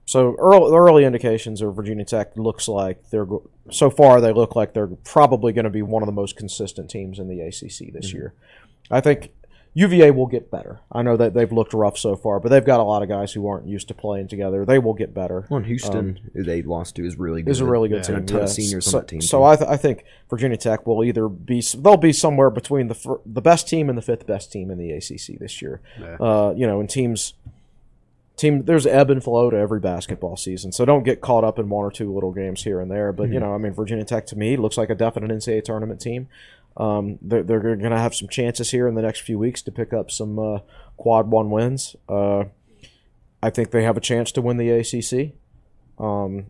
so early, early indications of Virginia Tech looks like they're so far they look like they're probably going to be one of the most consistent teams in the ACC this year. I think UVA will get better. I know that they've looked rough so far, but they've got a lot of guys who aren't used to playing together. They will get better. Well, and Houston, who they lost to, is really good. Is a really good And team. a ton yeah. of seniors so, on that team. So too. I, th- I think Virginia Tech will either be they'll be somewhere between the fir- the best team and the fifth best team in the ACC this year. Yeah. Uh, you know, and teams team there's ebb and flow to every basketball season. So don't get caught up in one or two little games here and there. But Mm-hmm. you know, I mean, Virginia Tech to me looks like a definite NCAA tournament team. Um, they're, they're going to have some chances here in the next few weeks to pick up some uh, quad one wins. Uh, I think they have a chance to win the ACC. Um,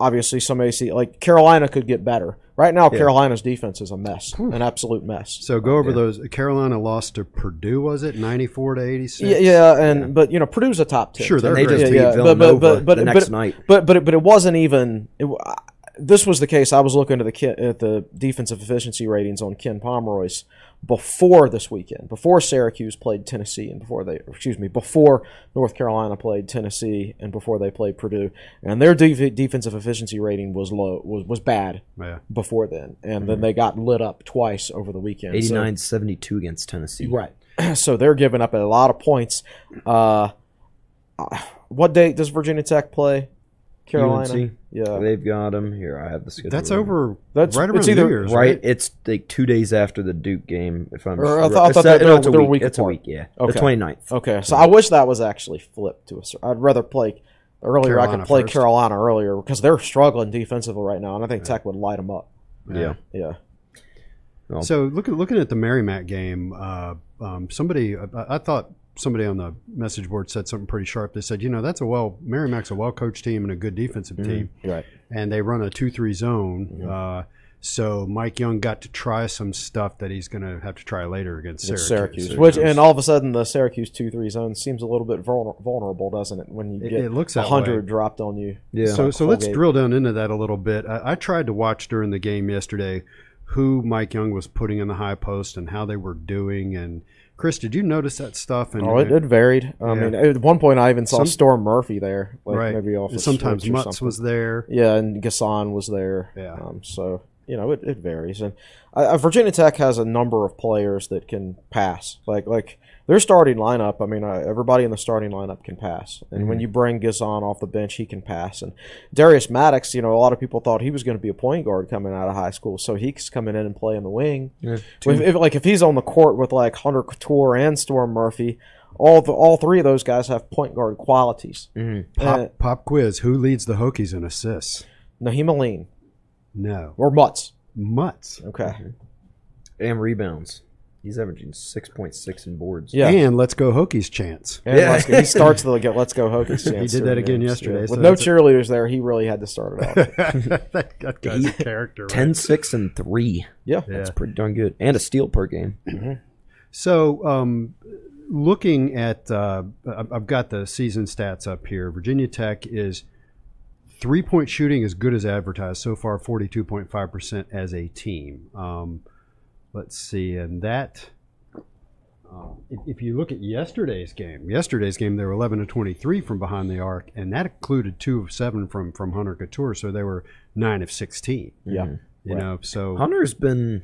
obviously, some AC like Carolina could get better. Right now, Carolina's defense is a mess, an absolute mess. So go over those. Carolina lost to Purdue. Was it ninety four to eighty six? Yeah, yeah, and but you know Purdue's a top ten. Sure, team. they're And they great. just Yeah, beat yeah, but- but- Villanova but- but- the next but- night. But but it, but it wasn't even. It, this was the case. I was looking at the at the defensive efficiency ratings on Ken Pomeroy's before this weekend, before Syracuse played Tennessee, and before they excuse me, before North Carolina played Tennessee, and before they played Purdue, and their def- defensive efficiency rating was low, was was bad Yeah. before then, and then they got lit up twice over the weekend. So- 89 72 against Tennessee. Right. so they're giving up a lot of points. Uh, uh, what date does Virginia Tech play? Carolina. UNC. Yeah. They've got them. Here, I have the schedule. That's right over. That's- right around it's either- New Year's, Right, right? it's like two days after the Duke game. If I'm, Or I thought- I it's thought that- they're- no, it's a they're a week. week It's a week. Yeah, Okay. the 29th. Okay. So I wish that was actually flipped to a. cer- I'd rather play earlier. I Carolina could play first. Carolina earlier because they're struggling defensively right now, and I think Tech would light them up. Yeah. Yeah. So looking looking at the Merrimack game, uh, um, somebody I, I thought somebody on the message board said something pretty sharp. They said, you know, that's a well Merrimack's a well coached team and a good defensive team, Right. and they run a two three zone. Uh, so Mike Young got to try some stuff that he's going to have to try later against Syracuse. Syracuse, which and all of a sudden the Syracuse two three zone seems a little bit vulnerable, doesn't it? When you It- get it looks a hundred dropped on you. Yeah. So, so let's Colgate. drill down into that a little bit. I, I tried to watch during the game yesterday who Mike Young was putting in the high post and how they were doing. And Chris, did you notice that stuff? And Oh, it, it varied. I Yeah. mean, at one point I even saw Some- Storm Murphy there, like right. maybe off. A sometimes Mutts something. was there. Yeah, and N'Guessan was there. Yeah. Um, so you know, it, it varies, and uh, Virginia Tech has a number of players that can pass. Like like their starting lineup. I mean, uh, everybody in the starting lineup can pass, and when you bring N'Guessan off the bench, he can pass. And Darius Maddox, you know, a lot of people thought he was going to be a point guard coming out of high school, so he's coming in and play in the wing. if, if, like if he's on the court with like Hunter Cattoor and Storm Murphy. All the all three of those guys have point guard qualities. Pop, Uh, pop quiz. Who leads the Hokies in assists? Nahiem Alleyne No. or Mutts. Mutts. Okay. And rebounds. He's averaging 6.6 in boards. Yeah. And let's go Hokies chance. And Yeah. let's go- he starts the get let's go Hokies chance. He did that again games, yesterday, yeah. so With no that's a- cheerleaders there, he really had to start it off. that, that guy's a character. right? 10, 6, and 3. yeah. That's pretty darn good. And a steal per game. So, um, looking at, uh, I've I've got the season stats up here. Virginia Tech is three point shooting as good as advertised so far, forty two point five percent as a team. Um, let's see, and that. Um, if, if you look at yesterday's game, yesterday's game they were 11 to 23 from behind the arc, and that included two of seven from from Hunter Cattoor, so they were nine of 16. Yeah. You know, so Hunter's been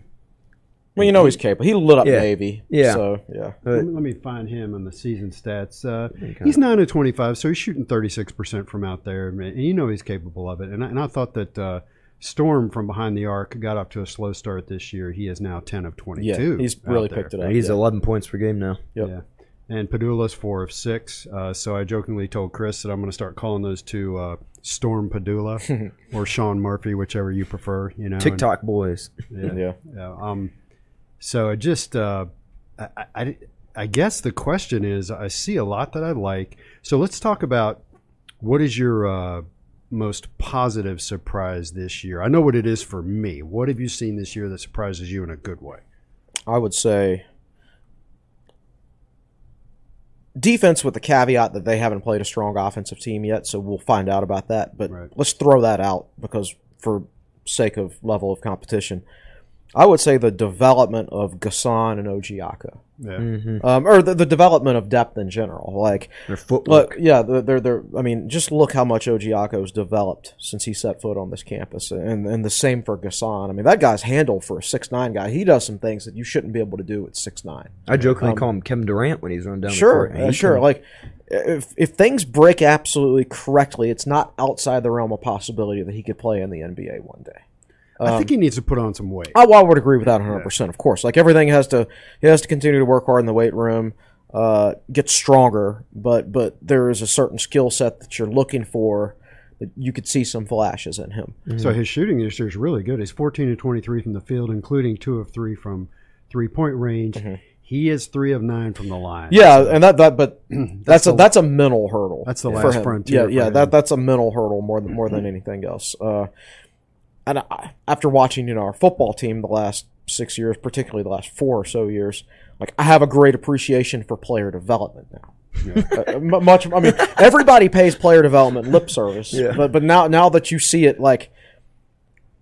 Well, you know he's capable. He lit up Yeah. Navy. Yeah. So yeah. Let me, let me find him in the season stats. Uh, He's nine of twenty-five, so he's shooting thirty-six percent from out there, and you know he's capable of it. And I, and I thought that uh, Storm from behind the arc got off to a slow start this year. He is now ten of 22. Yeah. He's really there. picked it up. He's yeah. 11 points per game now. Yep. Yeah. And Pedulla's four of six. Uh, so I jokingly told Chris that I'm going to start calling those two uh, Storm Pedulla or Sean Murphy, whichever you prefer. You know, and- TikTok boys. yeah. Yeah. Yeah. Um, so I just, uh, I, I, I guess the question is, I see a lot that I like. So let's talk about what is your uh, most positive surprise this year. I know what it is for me. What have you seen this year that surprises you in a good way? I would say defense with the caveat that they haven't played a strong offensive team yet, so we'll find out about that. But Right. let's throw that out because for sake of level of competition. I would say the development of N'Guessan and Ojiako. Yeah. Um, or the, the development of depth in general. Like Their footwork. Look, yeah, they're, they're, they're I mean, just look how much Ojiako's developed since he set foot on this campus, and and the same for N'Guessan. I mean, that guy's handle for a six nine guy. He does some things that you shouldn't be able to do at six nine. I jokingly call him Kevin Durant when he's running down Sure, the court. uh, sure. Like if if things break absolutely correctly, it's not outside the realm of possibility that he could play in the NBA one day. I think he needs to put on some weight. I, well, I would agree with that 100. percent Of course, like everything has to he has to continue to work hard in the weight room, uh, get stronger. But but there is a certain skill set that you're looking for that you could see some flashes in him. So his shooting this year is really good. He's 14 to 23 from the field, including two of three from three point range. He is three of nine from the line. Yeah, and that that but that's, a the- that's a mental hurdle. That's the for last frontier Yeah, for yeah, him. that that's a mental hurdle more than more than anything else. Uh, and I, after watching you know our football team the last six years, particularly the last four or so years, like I have a great appreciation for player development now. Uh, much, I mean, everybody pays player development lip service, but but now now that you see it, like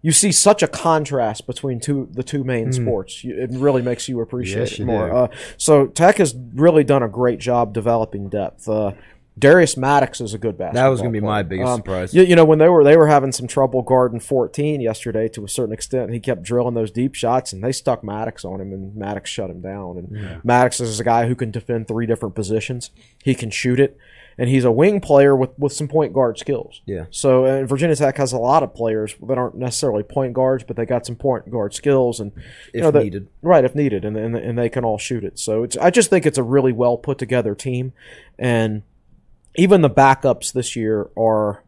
you see such a contrast between two the two main sports. You, it really makes you appreciate Yes, it more. Uh, so Tech has really done a great job developing depth. Uh, Darius Maddox is a good basketball. That was gonna be my biggest Um, surprise. You, you know when they were they were having some trouble guarding 14 yesterday to a certain extent. He kept drilling those deep shots, and they stuck Maddox on him, and Maddox shut him down. And Maddox is a guy who can defend three different positions. He can shoot it, and he's a wing player with with some point guard skills. Yeah. So and Virginia Tech has a lot of players that aren't necessarily point guards, but they got some point guard skills, and you If know, that- needed. right? If needed, and, and and they can all shoot it. So it's I just think it's a really well put together team, and even the backups this year are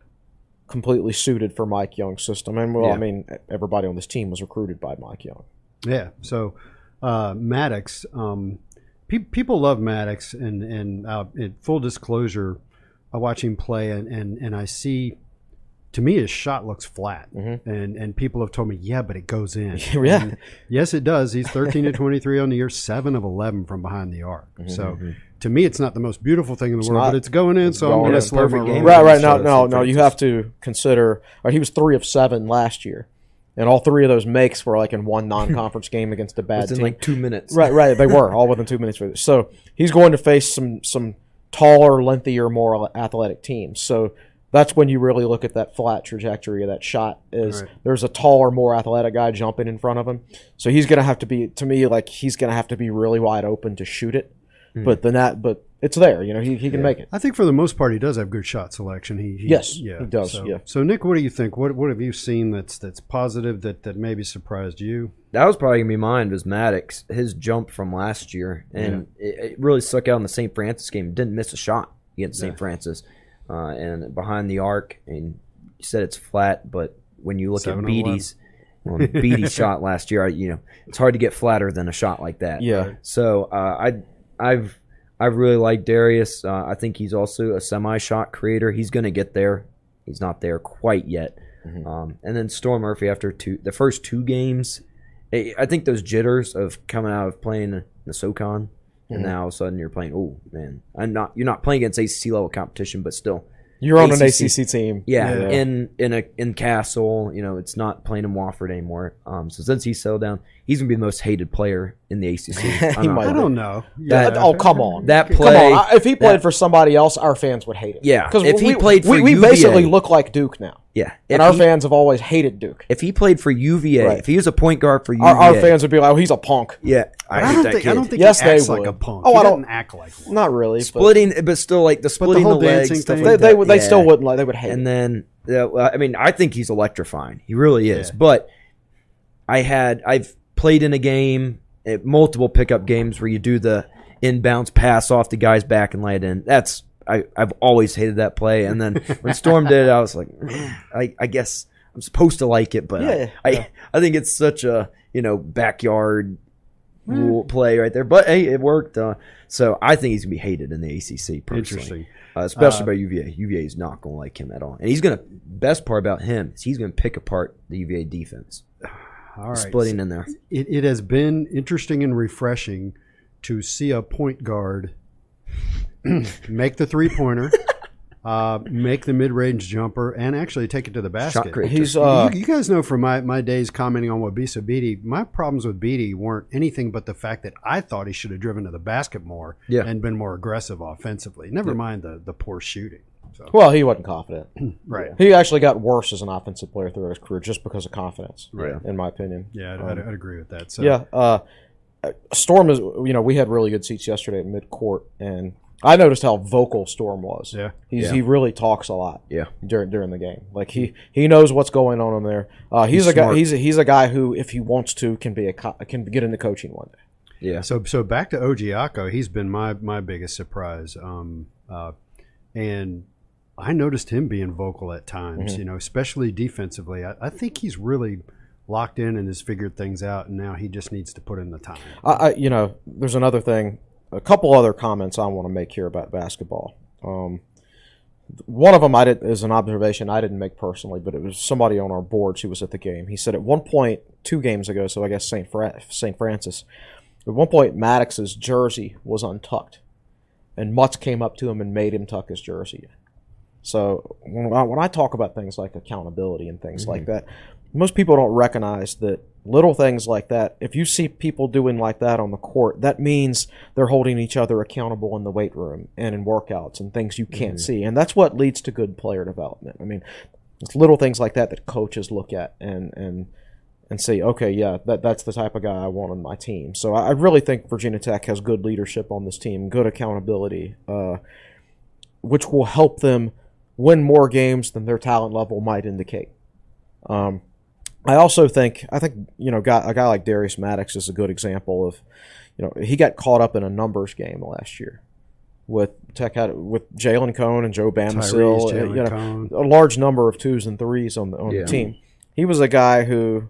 completely suited for Mike Young's system. And well, Yeah. I mean, everybody on this team was recruited by Mike Young. Yeah. So uh, Maddox, um, pe- people love Maddox, and and uh, in full disclosure, I watch him play, and and, and I see. To me, his shot looks flat, and and people have told me, yeah, but it goes in. Yeah. And yes, it does. He's thirteen to twenty three on the year, seven of eleven from behind the arc. So, to me, it's not the most beautiful thing in the world, not. but it's going in. So I'm going going to slow my game. Right, right. No, no, no. You have to consider. Right, he was three of seven last year, and all three of those makes were like in one non-conference game against a bad It's in team. like two minutes. Right, right. They were all within two minutes for this. So he's going to face some some taller, lengthier, more athletic teams. So that's when you really look at that flat trajectory of that shot. Is Right. there's a taller, more athletic guy jumping in front of him. So he's going to have to be, to me, like he's going to have to be really wide open to shoot it. But the that, but it's there. You know, he, he can make it. I think for the most part, he does have good shot selection. He, he Yes, yeah, he does, So, yeah. so Nick, what do you think? What what have you seen that's that's positive that that maybe surprised you? That was probably gonna be mine. Was Maddox his jump from last year, and it, it really stuck out in the St. Francis game. Didn't miss a shot against St. Francis, uh, and behind the arc. And you said it's flat, but when you look at Seven of. Bede's, well, Bede's shot last year, I, you know, it's hard to get flatter than a shot like that. Yeah. So uh, I, I've, I really like Darius. Uh, I think he's also a semi-shot creator. He's going to get there. He's not there quite yet. Um, and then Storm Murphy after two, the first two games, I I think those jitters of coming out of playing the SoCon, and now all of a sudden you're playing. Oh man, I'm not. You're not playing against ACC level competition, but still, You're on an ACC. ACC team. yeah, Yeah. in in a in Cassell, you know, it's not playing in Wofford anymore. Um, so since he's settled down, he's gonna be the most hated player in the ACC. He might I don't know. That- oh come on! That Come play, on! If he played that- for somebody else, our fans would hate him. Yeah, because if he we, played for we, we UVA. basically look like Duke now. Yeah, and If our he- fans have always hated Duke. If he played for UVA, Right. if he was a point guard for UVA, Our, our fans would be like, "Oh, he's a punk." yeah, I, I, don't that think kid. I don't think Yes, he acts they like a punk. Oh, he I don't- act like one. Not really. but splitting, but still like the splitting whole the, legs, dancing stuff thing- They, they, that. would- they yeah. still wouldn't like. They would hate. And it. then, uh, I mean, I think he's electrifying. He really is. Yeah. But I had, I've played in a game, uh, multiple pickup games where you do the inbounds pass off the guy's back and lay it in. That's I, I've always hated that play. And then when Storm did it, I was like, "Eh, I, I guess I'm supposed to like it, but I- Yeah, I, yeah. I think it's such a you know backyard rule play right there. But hey, it worked. Uh, so I think he's gonna be hated in the ACC. Personally. Interesting. Uh, especially by UVA. UVA is not going to like him at all, and he's going to. Best part about him is he's going to pick apart the UVA defense, All right. splitting in there. it, it has been interesting and refreshing to see a point guard make the three pointer, uh, make the mid range jumper, and actually take it to the basket. He's uh, you, you guys know from my, my days commenting on Wabissa Bede, my problems with Bede weren't anything but the fact that I thought he should have driven to the basket more Yeah. and been more aggressive offensively. Never mind the, the poor shooting. So, well, he wasn't confident. right. He actually got worse as an offensive player throughout his career just because of confidence. Right. In my opinion. Yeah, I'd, Um, I'd, I'd agree with that. So, Yeah. Uh, Storm is. You know, we had really good seats yesterday at mid court, and I noticed how vocal Storm was. Yeah. He's Yeah. he really talks a lot. Yeah. During during the game, like he he knows what's going on in there. Uh, he's, He's a guy. He's a, he's a guy who, if he wants to, can be a co- can get into coaching one day. Yeah, So so back to Ojiako, he's been my my biggest surprise. Um, uh, and I noticed him being vocal at times, Mm-hmm. you know, especially defensively. I, I think he's really locked in and has figured things out, and now he just needs to put in the time. I, I you know, there's another thing, a couple other comments I want to make here about basketball. Um, one of them I did is an observation I didn't make personally, but it was somebody on our boards who was at the game. He said at one point, two games ago, so I guess St. Fra- St. Francis, at one point Maddox's jersey was untucked, and Mutts came up to him and made him tuck his jersey. So when I, when I talk about things like accountability and things like that, most people don't recognize that little things like that. If you see people doing like that on the court, that means they're holding each other accountable in the weight room and in workouts and things you can't see, and that's what leads to good player development. I mean, it's little things like that that coaches look at and and and say, okay, yeah, that that's the type of guy I want on my team. So I, I really think Virginia Tech has good leadership on this team, good accountability, uh, which will help them win more games than their talent level might indicate. Um, I also think I think you know guy, a guy like Darius Maddox is a good example of you know he got caught up in a numbers game last year with Tech had with Jalen Cone and Joe Tyrese, uh, you know, Cone. a large number of twos and threes on the on Yeah. the team. He was a guy who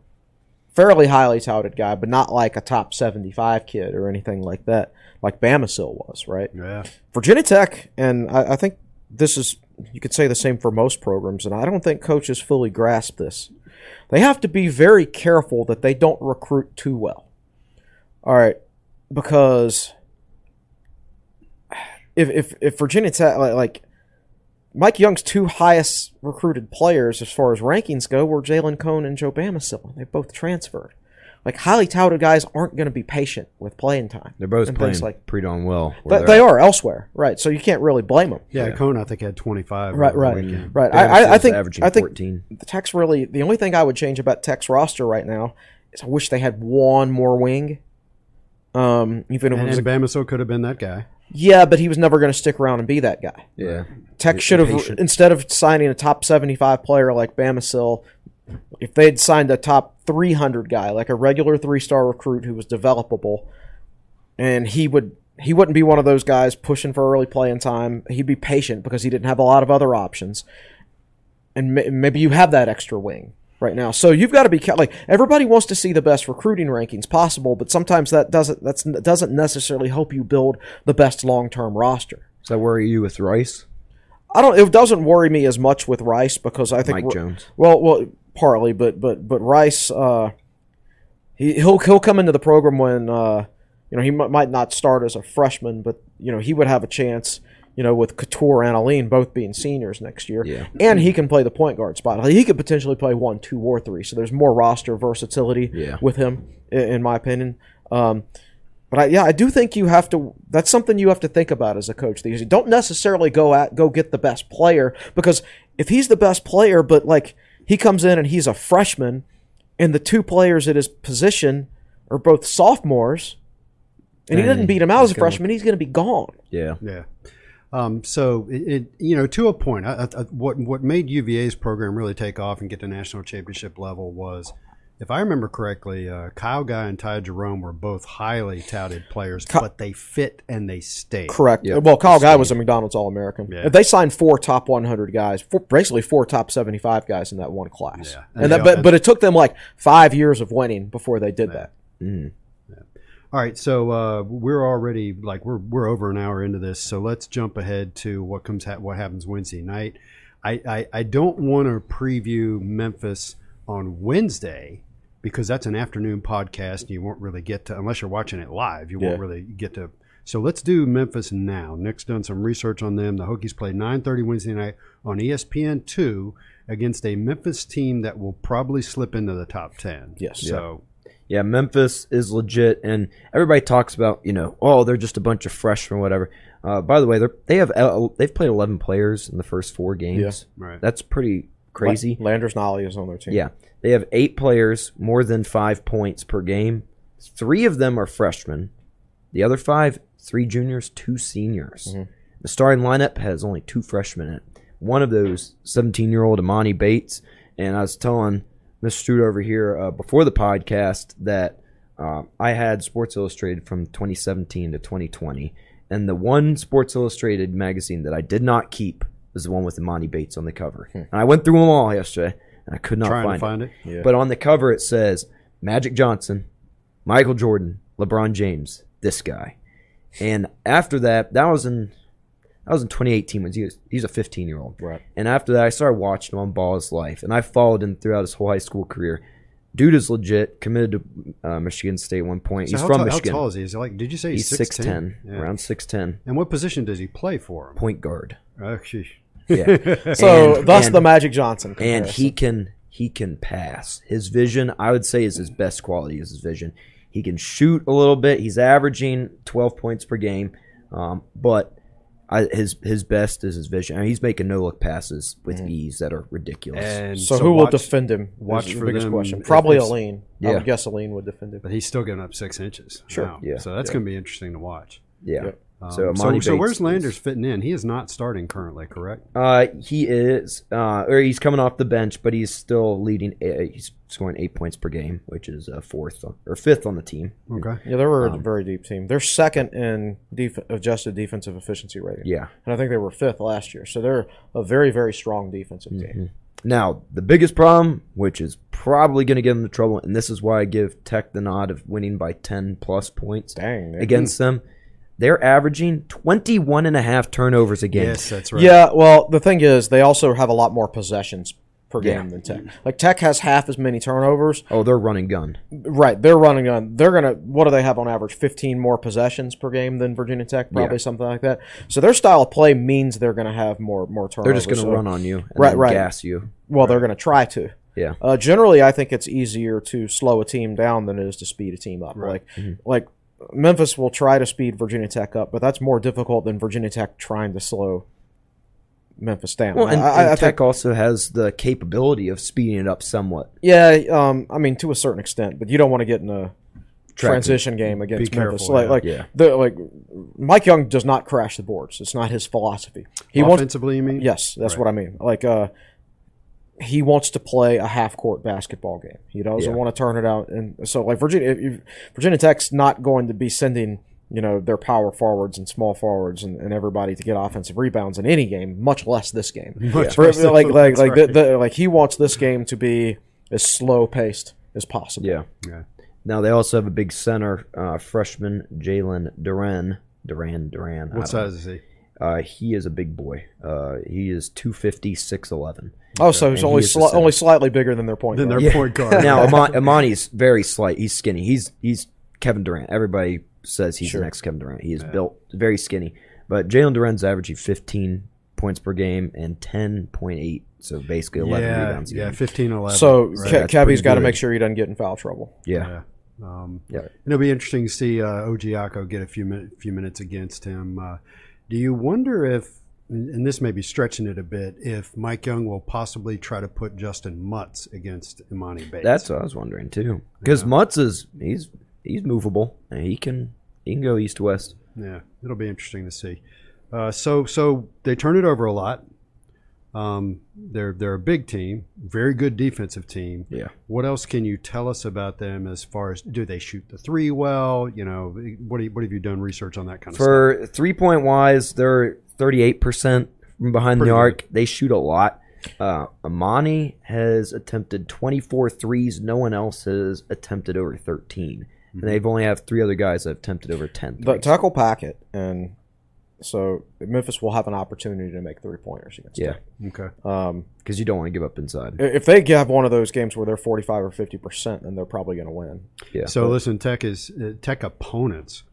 fairly highly touted guy, but not like a top seventy five kid or anything like that, like Bamisile was, right? Yeah. Virginia Tech, and I, I think this is you could say the same for most programs, and I don't think coaches fully grasp this. They have to be very careful that they don't recruit too well. All right, because if if, if Virginia Tech like, Mike Young's two highest recruited players as far as rankings go were Jalen Cone and Joe Bamisile, and they both transferred. Like highly touted guys aren't going to be patient with playing time. they're both and playing like pretty darn well. but they're they at. are elsewhere, right? So you can't really blame them. Yeah, Cone, I think, had 25. Right, right, weekend. right. I, I, I think averaging I think 14. the Tech's really the only thing I would change about Tech's roster right now is I wish they had one more wing. Um, even if And, it was and a, Bamisile could have been that guy. yeah, but he was never going to stick around and be that guy. Yeah, Tech should have instead of signing a top seventy-five player like Bamisile, if they'd signed a top three hundred guy like a regular three-star recruit who was developable, and he would he wouldn't be one of those guys pushing for early playing time. He'd be patient because he didn't have a lot of other options, and ma- maybe you have that extra wing right now. So you've got to be like everybody wants to see the best recruiting rankings possible, but sometimes that doesn't that's doesn't necessarily help you build the best long-term roster. does that worry you with Rice, I don't. It doesn't worry me as much with Rice because I think Mike Jones? Well, well, partly, but but but Rice, uh, he he'll he'll come into the program when uh, you know he m- might not start as a freshman, but you know he would have a chance. You know, with Cattoor and Alleyne both being seniors next year, Yeah. and he can play the point guard spot. He could potentially play one, two, or three. So there's more roster versatility Yeah. with him, in my opinion. Um, But I, yeah, I do think you have to. That's something you have to think about as a coach. These you don't necessarily go at go get the best player because if he's the best player, but like he comes in and he's a freshman, and the two players at his position are both sophomores, and he Then doesn't beat him out as a he's gonna- freshman, he's going to be gone. Yeah. Yeah. Um, so it, it, you know, to a point, I, I, what what made UVA's program really take off and get to national championship level was, if I remember correctly, uh, Kyle Guy and Ty Jerome were both highly touted players, but they fit and they stayed. Correct. Yep. Well, Kyle Guy was a McDonald's All American. Yeah. They signed four top 100 guys, four, basically four top 75 guys in that one class. Yeah. And, And that, but but it took them like five years of winning before they did that. All right, so uh, we're already like we're we're over an hour into this, so let's jump ahead to what comes ha- what happens Wednesday night. I, I, I don't want to preview Memphis on Wednesday because that's an afternoon podcast. And you won't really get to unless you're watching it live. You won't Yeah. really get to. So let's do Memphis now. Nick's done some research on them. The Hokies play 9:30 Wednesday night on E ESPN two against a Memphis team that will probably slip into the top ten. Yes. So Yeah, Memphis is legit, and everybody talks about you know, oh, they're just a bunch of freshmen, whatever. Uh, by the way, they they have uh, they've played eleven players in the first four games. right. That's pretty crazy. Landers Nolley is on their team. Yeah, they have eight players, more than five points per game. Three of them are freshmen. The other five, three juniors, two seniors. The starting lineup has only two freshmen in it. One of those, 17 year old Emoni Bates. And I was telling Mr. Strude over here uh, before the podcast that uh, I had Sports Illustrated from 2017 to 2020. And the one Sports Illustrated magazine that I did not keep was the one with Emoni Bates on the cover. And I went through them all yesterday, and I could not trying find, to find it. Yeah. but on the cover it says Magic Johnson, Michael Jordan, LeBron James, this guy. And after that, that was in that was in 2018 when he was, he's a 15 year old. Right. And after that, I started watching him on Ballislife, and I followed him throughout his whole high school career. Dude is legit. Committed to uh, Michigan State at one point. So he's from tall, Michigan. how tall is he? Is he like? Did you say he's, he's 6'10", around 6'10", And what position does he play for? Him? point guard. Oh, sheesh. Yeah. So And- thus and- the Magic Johnson. and he can he can pass. His vision, I would say, is his best quality. Is his vision. He can shoot a little bit. He's averaging 12 points per game, um, but I, his his best is his vision. I mean, he's making no look passes with ease that are ridiculous. And So, who will defend him? watch is the for biggest them question. Probably it's- Alleyne. I Yeah. would guess Alleyne would defend him. But he's still getting up six inches. Sure. Wow. Yeah. So that's going to be interesting to watch. yeah. Yep. Um, So so, Emoni so Bates where's is- Landers fitting in? He is not starting currently, correct? Uh, he is, uh, or he's coming off the bench, but he's still leading. Uh, he's scoring eight points per game, which is uh, fourth on- or fifth on the team. Okay. Yeah, they were Um, a very deep team. They're second in def- adjusted defensive efficiency rating. Yeah. And I think they were fifth last year. So they're a very, very strong defensive Mm-hmm. team. Now, the biggest problem, which is probably going to get them into trouble, and this is why I give Tech the nod of winning by 10 plus points Dang. against them, they're averaging 21 and a half turnovers a game. Yes, that's right. Yeah, well, the thing is, they also have a lot more possessions per Yeah. game than Tech. Like Tech has half as many turnovers. Oh, they're running gun. Right, they're running gun. They're gonna. What do they have on average? Fifteen more possessions per game than Virginia Tech, probably Yeah. something like that. So their style of play means they're gonna have more more turnovers. They're just going to So- run on you and Right, right. gas you. Well, they're gonna try to. Yeah. Uh, generally, I think it's easier to slow a team down than it is to speed a team up. Like, Mm-hmm. like Memphis will try to speed Virginia Tech up, but that's more difficult than Virginia Tech trying to slow Memphis down. Well, and, I, I- and I Tech think, also has the capability of speeding it up somewhat. yeah, um, I mean to a certain extent, but you don't want to get in a Track transition game against Be Memphis. careful, like, yeah. like Yeah. the like Mike Young does not crash the boards. It's not his philosophy. He wants Offensively, you mean? Yes, that's Right. what I mean. Like, uh, he wants to play a half court basketball game. He doesn't Yeah. want to turn it out. And so, like Virginia, if you, Virginia Tech's not going to be sending you know their power forwards and small forwards and, and everybody to get offensive rebounds in any game, much less this game. Much For- like like like right. the, the, like he wants this game to be as slow paced as possible. Yeah. Yeah. Now they also have a big center, uh, freshman Jalen Duren. Duran, Duran. What don't know. size is he? Uh, he is a big boy. Uh, he is 250, 6'11". Oh, so he's only he sli- only slightly bigger than their point Then guard. their point guard. now Emoni, Emoni's very slight. He's skinny. He's he's Kevin Durant. Everybody says he's Sure. the next Kevin Durant. He is built very skinny. But Jalen Duren's averaging 15 points per game and 10.8, so basically 11 yeah, rebounds a yeah, game. 15, 11. So right. Ke- that's Keve's pretty got to make sure he doesn't get in foul trouble. Yeah. Yeah. Um, Yeah. it'll be interesting to see uh, Ojiako get a few min- few minutes against him. Uh, do you wonder if, and this may be stretching it a bit, if Mike Young will possibly try to put Justin Mutts against Emoni Bates? That's what I was wondering too. Because Yeah. Mutz is he's he's movable and he can he can go east to west. Yeah, it'll be interesting to see. Uh, so so they turn it over a lot. Um, they're they're a big team, very good defensive team. Yeah. What else can you tell us about them as far as do they shoot the three well? You know, what do you, what have you done research on that kind of stuff? For three point wise, they're thirty eight percent from behind Pretty the arc. They shoot a lot. Uh, Emoni has attempted 24 threes. No one else has attempted over 13. And they've only have three other guys that have attempted over 10 But threes. tackle packet, and so Memphis will have an opportunity to make three pointers against. Yeah, Okay. Tech. Um, because you don't want to give up inside. if they have one of those games where they're forty-five or fifty percent, then they're probably going to win. Yeah. So listen, Tech is uh, Tech opponents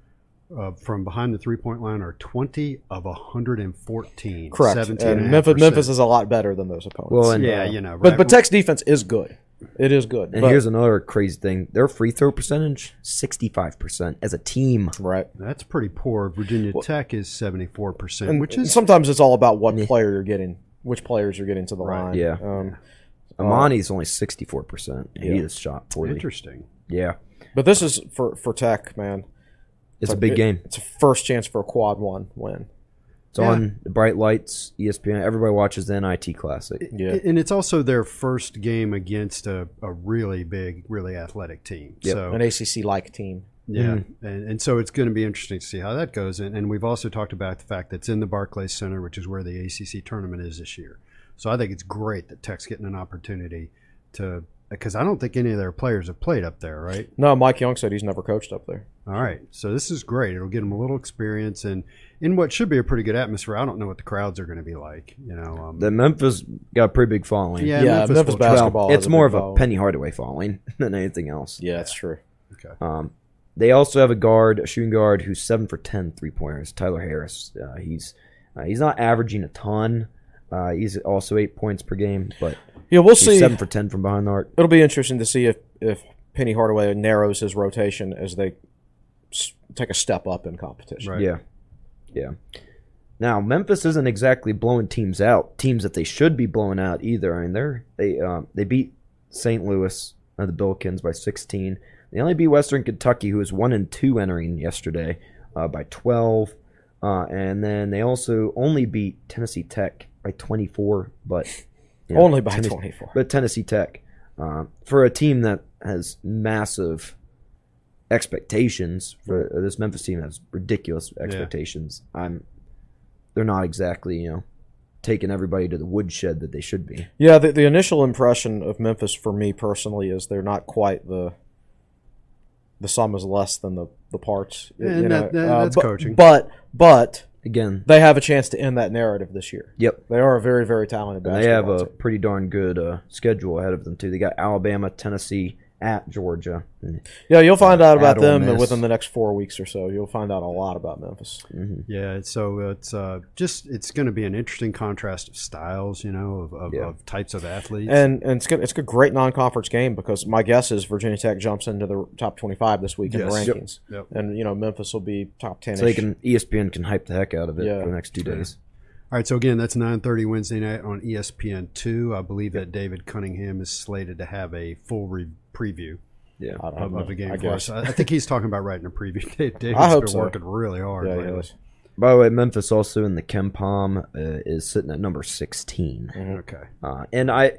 uh, from behind the three point line are twenty of hundred and fourteen. Correct. 17 and Memphis, Memphis is a lot better than those opponents. Well, and- yeah, you know, but right. but Tech's defense is good. It is good. And but- here's another crazy thing: their free throw percentage, 65 percent as a team. right. that's pretty poor. Virginia Tech is seventy four percent, And, which is sometimes it's all about what player you're getting, which players you're getting to the Right. line. Yeah. Um, Emoni's only 64 percent. He Yeah. is shot poorly. interesting. Yeah, but this is for for Tech, man. it's a like- big it- game. It's a first chance for a quad one win. It's on bright lights, ESPN. Everybody watches the NIT Classic. Yeah. And it's also their first game against a, a really big, really athletic team. Yep. So An ACC like team. Yeah, mm-hmm. and, and so it's going to be interesting to see how that goes. And, and we've also talked about the fact that it's in the Barclays Center, which is where the ACC tournament is this year. So I think it's great that Tech's getting an opportunity to, because I don't think any of their players have played up there, right? No, Mike Young said he's never coached up there. All right, so this is great. It'll get them a little experience and in what should be a pretty good atmosphere. I don't know what the crowds are going to be like, you know. Um, The Memphis got a pretty big following. yeah, Yeah, Memphis, Memphis will- bas- Well, basketball it's more big of a following. Penny Hardaway following than anything else. Yeah, that's true. Okay. Um, they also have a guard, a shooting guard, who's seven for 10 three pointers. Tyler Harris. Uh, he's uh, he's not averaging a ton. Uh, he's also eight points per game, but Yeah, we'll he's see. seven for 10 from behind the arc. It'll be interesting to see if if Penny Hardaway narrows his rotation as they s- take a step up in competition. Right. Yeah, yeah. Now Memphis isn't exactly blowing teams out, teams that they should be blowing out either. I mean, they're they um, they beat St. Louis, uh, the Billikens, by 16. They only beat Western Kentucky, who was one and two entering yesterday, uh, by 12. Uh, and then they also only beat Tennessee Tech by 24, but you know, Only by Tennessee- 24. But Tennessee Tech, uh, for a team that has massive expectations for this Memphis team has ridiculous expectations. I'm they're not exactly you know taking everybody to the woodshed that they should be. Yeah, the, the initial impression of Memphis for me personally is they're not quite the the sum is less than the the parts. you And know. that- that- Uh, that's but, coaching. But but Again, they have a chance to end that narrative this year. yep. They are a very very talented And they have basketball a team. pretty darn good uh, schedule ahead of them too. They got Alabama, Tennessee, at Georgia. Yeah, you'll find out about them within the next four weeks or so. You'll find out a lot about Memphis. Yeah, so it's uh, just it's going to be an interesting contrast of styles, you know, of, of, Yeah. of types of athletes. And and it's good, it's a great non-conference game because my guess is Virginia Tech jumps into the top 25 this week in the rankings. Yep. And you know Memphis will be top 10. so they can ESPN can hype the heck out of it Yeah. for the next two days. All right, so again, that's 9:30 Wednesday night on E ESPN two. I believe that David Cunningham is slated to have a full re- preview Yeah. I of, of the game I for guess. I, I think he's talking about writing a preview. Dave, David's I hope been so. working really hard. Yeah, lately. he is. By the way, Memphis also in the KenPom uh, is sitting at number 16. Okay. Uh, and I,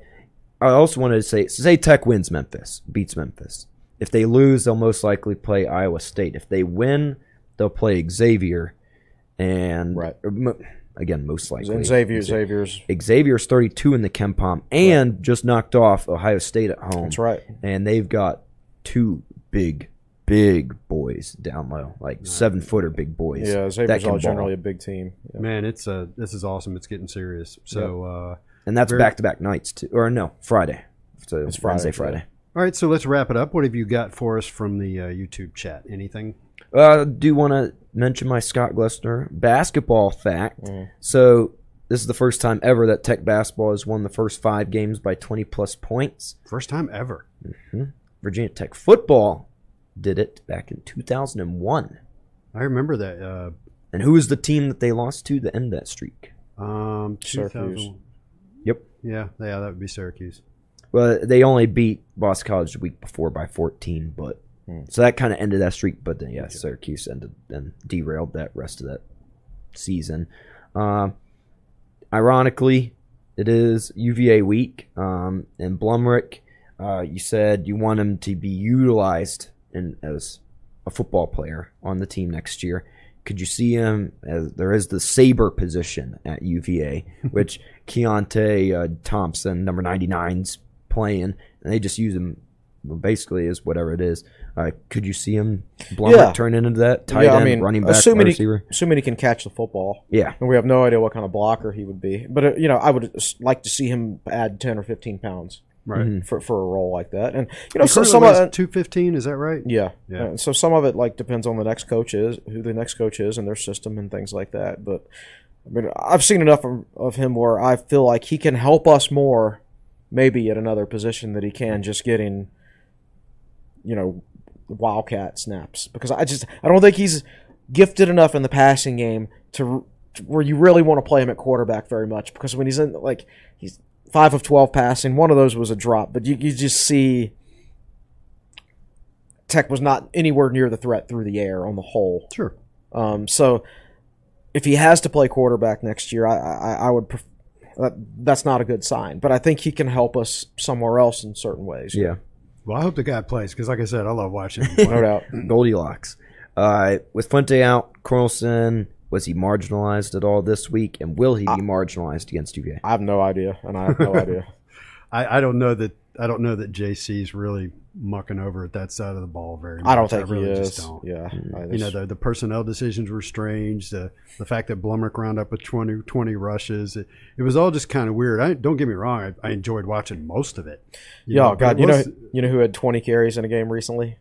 I also wanted to say, say Tech wins Memphis, beats Memphis. If they lose, they'll most likely play Iowa State. If they win, they'll play Xavier, and Right. or mo- again, most likely And Xavier, Xavier's. Xavier's 32 in the KenPom and just knocked off Ohio State at home. That's right. And they've got two big, big boys down low, like seven footer big boys. Yeah, that Xavier's can all ball. generally a big team. Yeah. Man, it's uh, this is awesome. It's getting serious. So, uh, and that's back to back nights too, or no Friday. So It's Friday, Wednesday, yeah. Friday. all right, so let's wrap it up. What have you got for us from the uh, YouTube chat? Anything? Uh, do want to mention my Scott Glessner basketball fact. Mm-hmm. So this is the first time ever that Tech basketball has won the first five games by 20 plus points. First time ever. Virginia Tech football did it back in 2001. I remember that. Uh, And who was the team that they lost to to end that streak? um, Syracuse. Yep. Yeah, yeah, that would be Syracuse. Well, they only beat Boston College the week before by 14, but so that kind of ended that streak. But then, yeah, Syracuse ended and derailed that rest of that season. Um, ironically, it is UVA week, um, and Blumrick, uh, you said you want him to be utilized in as a football player on the team next year. Could you see him as there is the saber position at UVA, which Keytaon uh, Thompson, number 99's playing, and they just use him basically as whatever it is. Uh, could you see him Blumrick Yeah. turn into that tight yeah, end, I mean, running back, assuming wide he, receiver? assuming he can catch the football. Yeah, And we have no idea what kind of blocker he would be. But, uh, you know, I would like to see him add 10 or 15 pounds Right. Mm-hmm. for, for a role like that. And, you know, so currently some weighs of 215, is that right? Yeah. Yeah. Uh, so some of it like depends on the next coach is who the next coach is and their system and things like that. But I mean, I've seen enough of, of him where I feel like he can help us more, maybe at another position that he can just getting, you know, wildcat snaps because I just I don't think he's gifted enough in the passing game to, to where you really want to play him at quarterback very much because when he's in like he's five of twelve passing, one of those was a drop, but you you just see. Tech was not anywhere near the threat through the air on the whole. Sure. Um, so if he has to play quarterback next year, I, I, I would. Pref- that, that's not a good sign, but I think he can help us somewhere else in certain ways. yeah. Well, I hope the guy plays because, like I said, I love watching him no doubt. Goldilocks. Uh, with Fuente out, Cornelsen, was he marginalized at all this week? And will he be marginalized against UVA? I have no idea, and I have no idea. I, I don't know that I don't know that JC's really mucking over at that side of the ball very much. I don't think I really he just is. don't. Yeah, I You know, the, the personnel decisions were strange. The the fact that Blumrick round up with 20, 20 rushes, it, it was all just kind of weird. I don't get me wrong, I, I enjoyed watching most of it. Yeah, God, it you know, you know who had 20 carries in a game recently?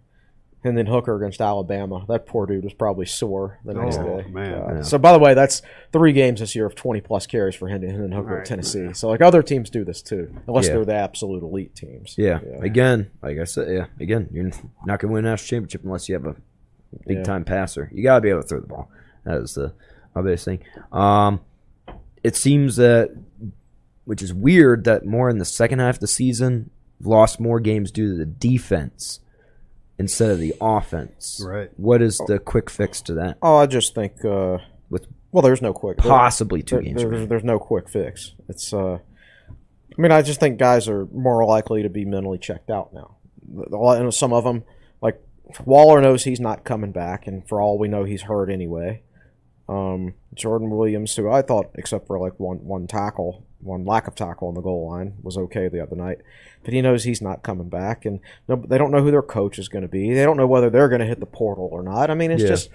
Hendon Hooker against Alabama. That poor dude was probably sore the next Oh, day. man. God. Yeah. So, by the way, that's three games this year of 20 plus carries for Hendon and Hooker Right. at Tennessee. So, like, other teams do this too, unless Yeah. they're the absolute elite teams. Yeah. Again, like I said, yeah. Again, you're not going to win a national championship unless you have a big time passer. You got to be able to throw the ball. That is the obvious thing. Um, it seems that, which is weird, that more in the second half of the season, lost more games due to the defense instead of the offense. Right. What is the quick fix to that? Oh, I just think. Uh, With well, there's no quick. possibly two there- games. there- remaining. there's no quick fix. It's. Uh, I mean, I just think guys are more likely to be mentally checked out now. And Some of them, like Waller, knows he's not coming back, and for all we know, he's hurt anyway. Um, Jordan Williams, who I thought, except for like one one tackle, one lack of tackle on the goal line, was okay the other night. But he knows he's not coming back, and no, they don't know who their coach is going to be. They don't know whether they're going to hit the portal or not. I mean, it's Yeah. just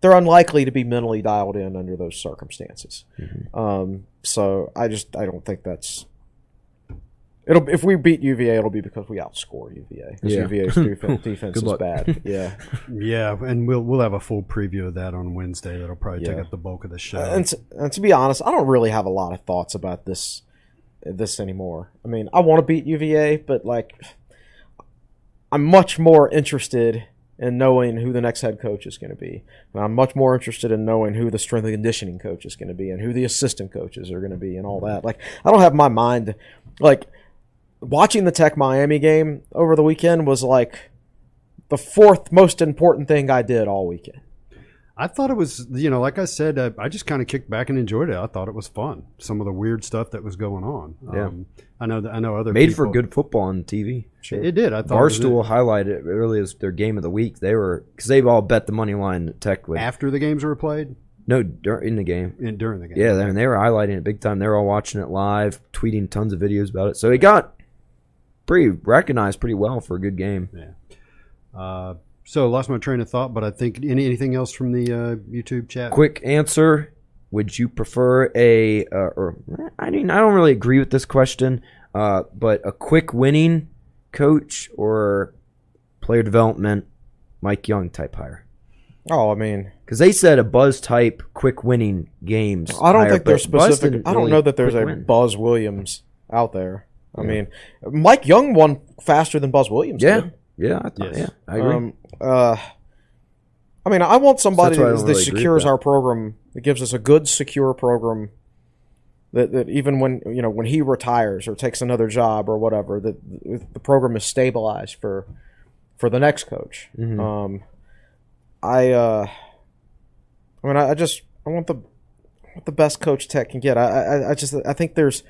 they're unlikely to be mentally dialed in under those circumstances. Um, so I just I don't think that's. It'll if we beat UVA, it'll be because we outscore UVA. Because Yeah. UVA's defense, defense is luck. bad. Yeah, Yeah, and we'll we'll have a full preview of that on Wednesday. That'll probably take up the bulk of the show. and to, and to be honest, I don't really have a lot of thoughts about this this anymore. I mean, I want to beat UVA, but like, I'm much more interested in knowing who the next head coach is going to be. And I'm much more interested in knowing who the strength and conditioning coach is going to be and who the assistant coaches are going to be and all that. Like, I don't have my mind like watching the Tech Miami game over the weekend was like the fourth most important thing I did all weekend. I thought it was, you know, like I said, uh, I just kind of kicked back and enjoyed it. I thought it was fun. Some of the weird stuff that was going on. Yeah. Um, I know. That, I know other people. Made for good football on TV. It, it did. I thought it was Barstool highlighted it early as their game of the week. They were because they've all bet the money line that Tech would. after the games were played no, during the game. and during the game. Yeah, they, they were highlighting it big time. They were all watching it live, tweeting tons of videos about it. So it got pretty recognized pretty well for a good game. Uh, so lost my train of thought, but I think any anything else from the uh, YouTube chat? Quick answer: Would you prefer a uh, or I mean I don't really agree with this question, uh, but a quick winning coach or player development Mike Young type hire? Oh, I mean, Because they said a buzz type quick winning games. I don't hire, think there's but Buzz specific. I don't really know that there's a win. Buzz Williams out there. I mean, Mike Young won faster than Buzz Williams Yeah, did. Yeah, I thought, Yes. yeah, I agree. Um, uh, I mean, I want somebody So that's why I that, that really secures that. our program, that gives us a good, secure program. That, that even when you know when he retires or takes another job or whatever, that the program is stabilized for for the next coach. Mhm. Um, I uh, I mean, I, I just I want the I want the best coach Tech can get. I, I I just I think there's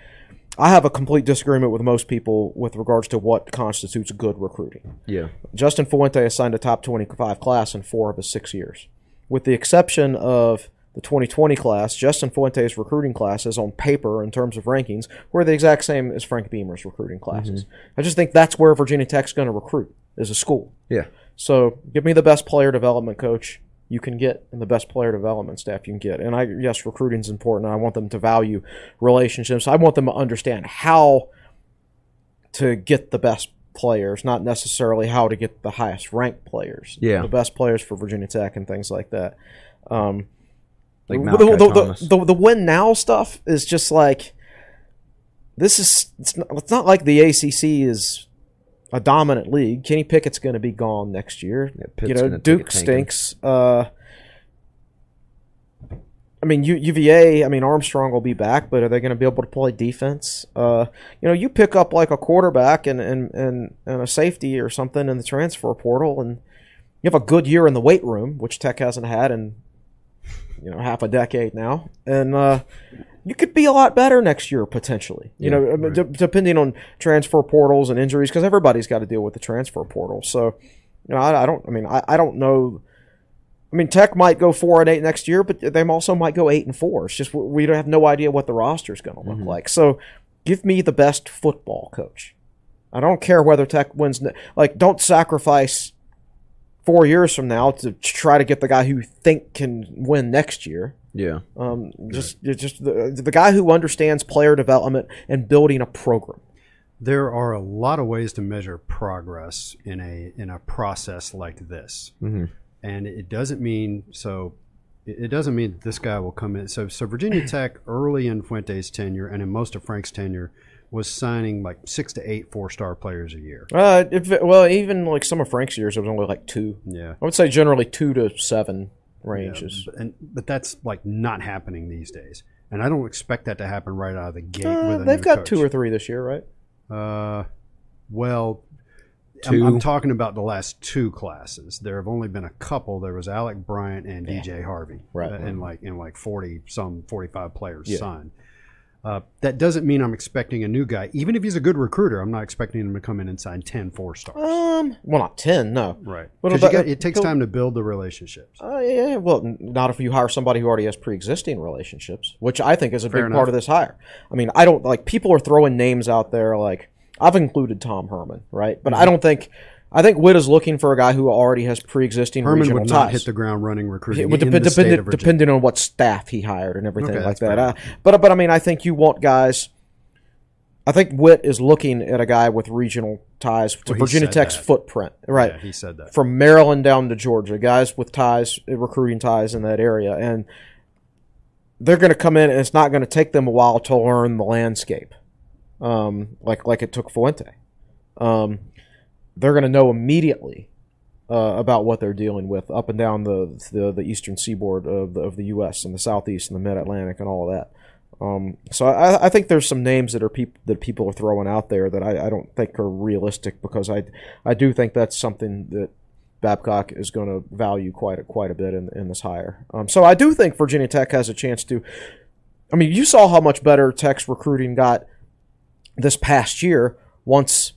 I have a complete disagreement with most people with regards to what constitutes good recruiting. yeah, Justin Fuente has signed a top 25 class in four of his six years. With the exception of the 2020 class, Justin Fuente's recruiting classes on paper in terms of rankings were the exact same as Frank Beamer's recruiting classes. Mm-hmm. I just think that's where Virginia Tech's going to recruit as a school. yeah. So give me the best player development coach you can get and the best player development staff you can get. And I yes, recruiting is important. I want them to value relationships. I want them to understand how to get the best players, not necessarily how to get the highest ranked players. Yeah. The best players for Virginia Tech and things like that. Um, Like the, Malachi the, the, the, the win now stuff is just like this is it's not, it's not like the ACC is a dominant league. Kenny Pickett's going to be gone next year. Yeah, you know, gonna take a Duke stinks. Uh, I mean, U- UVA. I mean, Armstrong will be back, but are they going to be able to play defense? Uh, you know, you pick up like a quarterback and, and and and a safety or something in the transfer portal, and you have a good year in the weight room, which Tech hasn't had in you know half a decade now, and uh, you could be a lot better next year potentially. You Yeah, know, mean, de- depending on transfer portals and injuries, because everybody's got to deal with the transfer portal. So, you know, I, I don't. I mean, I, I don't know. I mean, Tech might go four and eight next year, but they also might go eight and four. It's just we don't have no idea what the roster is going to look mm-hmm. like. So, give me the best football coach. I don't care whether Tech wins. ne- Like, don't sacrifice four years from now to try to get the guy who you think can win next year. Yeah. Um, just you're just the, the guy who understands player development and building a program. There are a lot of ways to measure progress in a in a process like this, Mhm. and it doesn't mean so. It it doesn't mean that this guy will come in. So, so Virginia Tech early in Fuente's tenure and in most of Frank's tenure was signing like six to eight four star players a year. Uh, if it- well, even like some of Frank's years, it was only like two. Yeah, I would say generally two to seven Yeah, ranges. but, and, but that's like not happening these days, and I don't expect that to happen right out of the gate. Uh, with a they've new got coach. two or three this year, right? Uh, well, Two. I'm, I'm talking about the last two classes. There have only been a couple. There was Alec Bryant and DJ Harvey, Right. uh, and like and like forty some forty five players Yeah. signed. Uh, that doesn't mean I'm expecting a new guy, even if he's a good recruiter. I'm not expecting him to come in and sign 10 four stars. Um, well, not ten, no. right. Well, it takes time to build the relationships. Uh, yeah, well, not if you hire somebody who already has pre-existing relationships, which I think is a Fair big enough. part of this hire. I mean, I don't like people are throwing names out there. Like I've included Tom Herman, right? But Mm-hmm. I don't think I think Whit is looking for a guy who already has pre-existing Herman regional would not ties. hit the ground running recruiting It would in dep- the state depending, of Virginia. depending on what staff he hired and everything Okay, like that. Uh, but but I mean, I think you want guys. I think Whit is looking at a guy with regional ties to Well, Virginia Tech's that. footprint, right? Yeah, he said that. From Maryland down to Georgia, guys with ties, recruiting ties in that area, and they're going to come in, and it's not going to take them a while to learn the landscape, um, like like it took Fuente. Um, they're going to know immediately uh, about what they're dealing with up and down the the, the eastern seaboard of the, of the U.S. and the southeast and the mid Atlantic and all of that. Um, so I, I think there's some names that are peop- that people are throwing out there that I, I don't think are realistic because I I do think that's something that Babcock is going to value quite a, quite a bit in, in this hire. Um, so I do think Virginia Tech has a chance to. I mean, you saw how much better Tech's recruiting got this past year once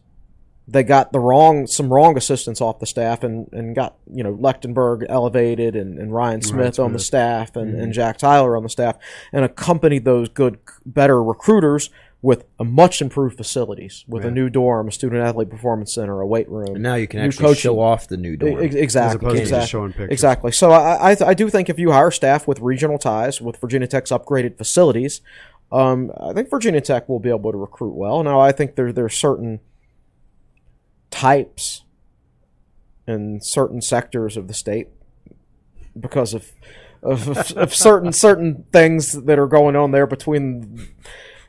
they got the wrong some wrong assistants off the staff and, and got you know Lechtenberg elevated and, and Ryan Smith on the staff and, and Jack Tyler on the staff and accompanied those good better recruiters with a much improved facilities with a new dorm, a student athlete performance center, a weight room. And now you can actually coaching. show off the new dorm. Exactly. As opposed to just exactly. showing pictures. Exactly. So I, I, I do think if you hire staff with regional ties, with Virginia Tech's upgraded facilities, um, I think Virginia Tech will be able to recruit well. Now, I think there there are certain types in certain sectors of the state because of of, of, certain certain things that are going on there between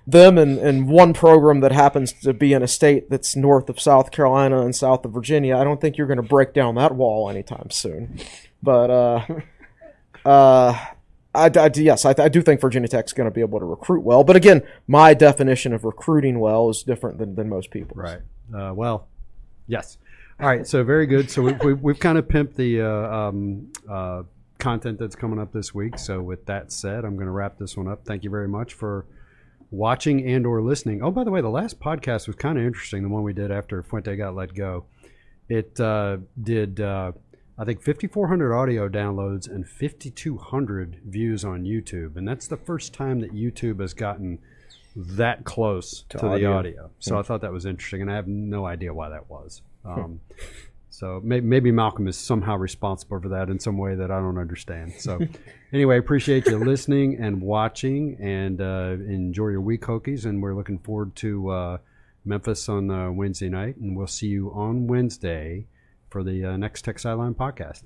them and, and one program that happens to be in a state that's north of South Carolina and south of Virginia, I don't think you're going to break down that wall anytime soon. But uh, uh, I, I- yes, I, I do think Virginia Tech's going to be able to recruit well. But again, my definition of recruiting well is different than, than most people. Right. Uh, well, yes. All right. So very good. So we, we, we've kind of pimped the uh, um, uh, content that's coming up this week. So with that said, I'm going to wrap this one up. Thank you very much for watching and or listening. Oh, by the way, the last podcast was kind of interesting. The one we did after Fuente got let go. It uh, did. Uh, I think 5,400 audio downloads and 5,200 views on YouTube, and that's the first time that YouTube has gotten that close to, the audio. audio. So I thought that was interesting, and I have no idea why that was. Um, so may, maybe Malcolm is somehow responsible for that in some way that I don't understand. So anyway, appreciate you listening and watching, and uh, enjoy your week, Hokies. And we're looking forward to uh, Memphis on uh, Wednesday night, and we'll see you on Wednesday for the uh, next Tech Sideline podcast.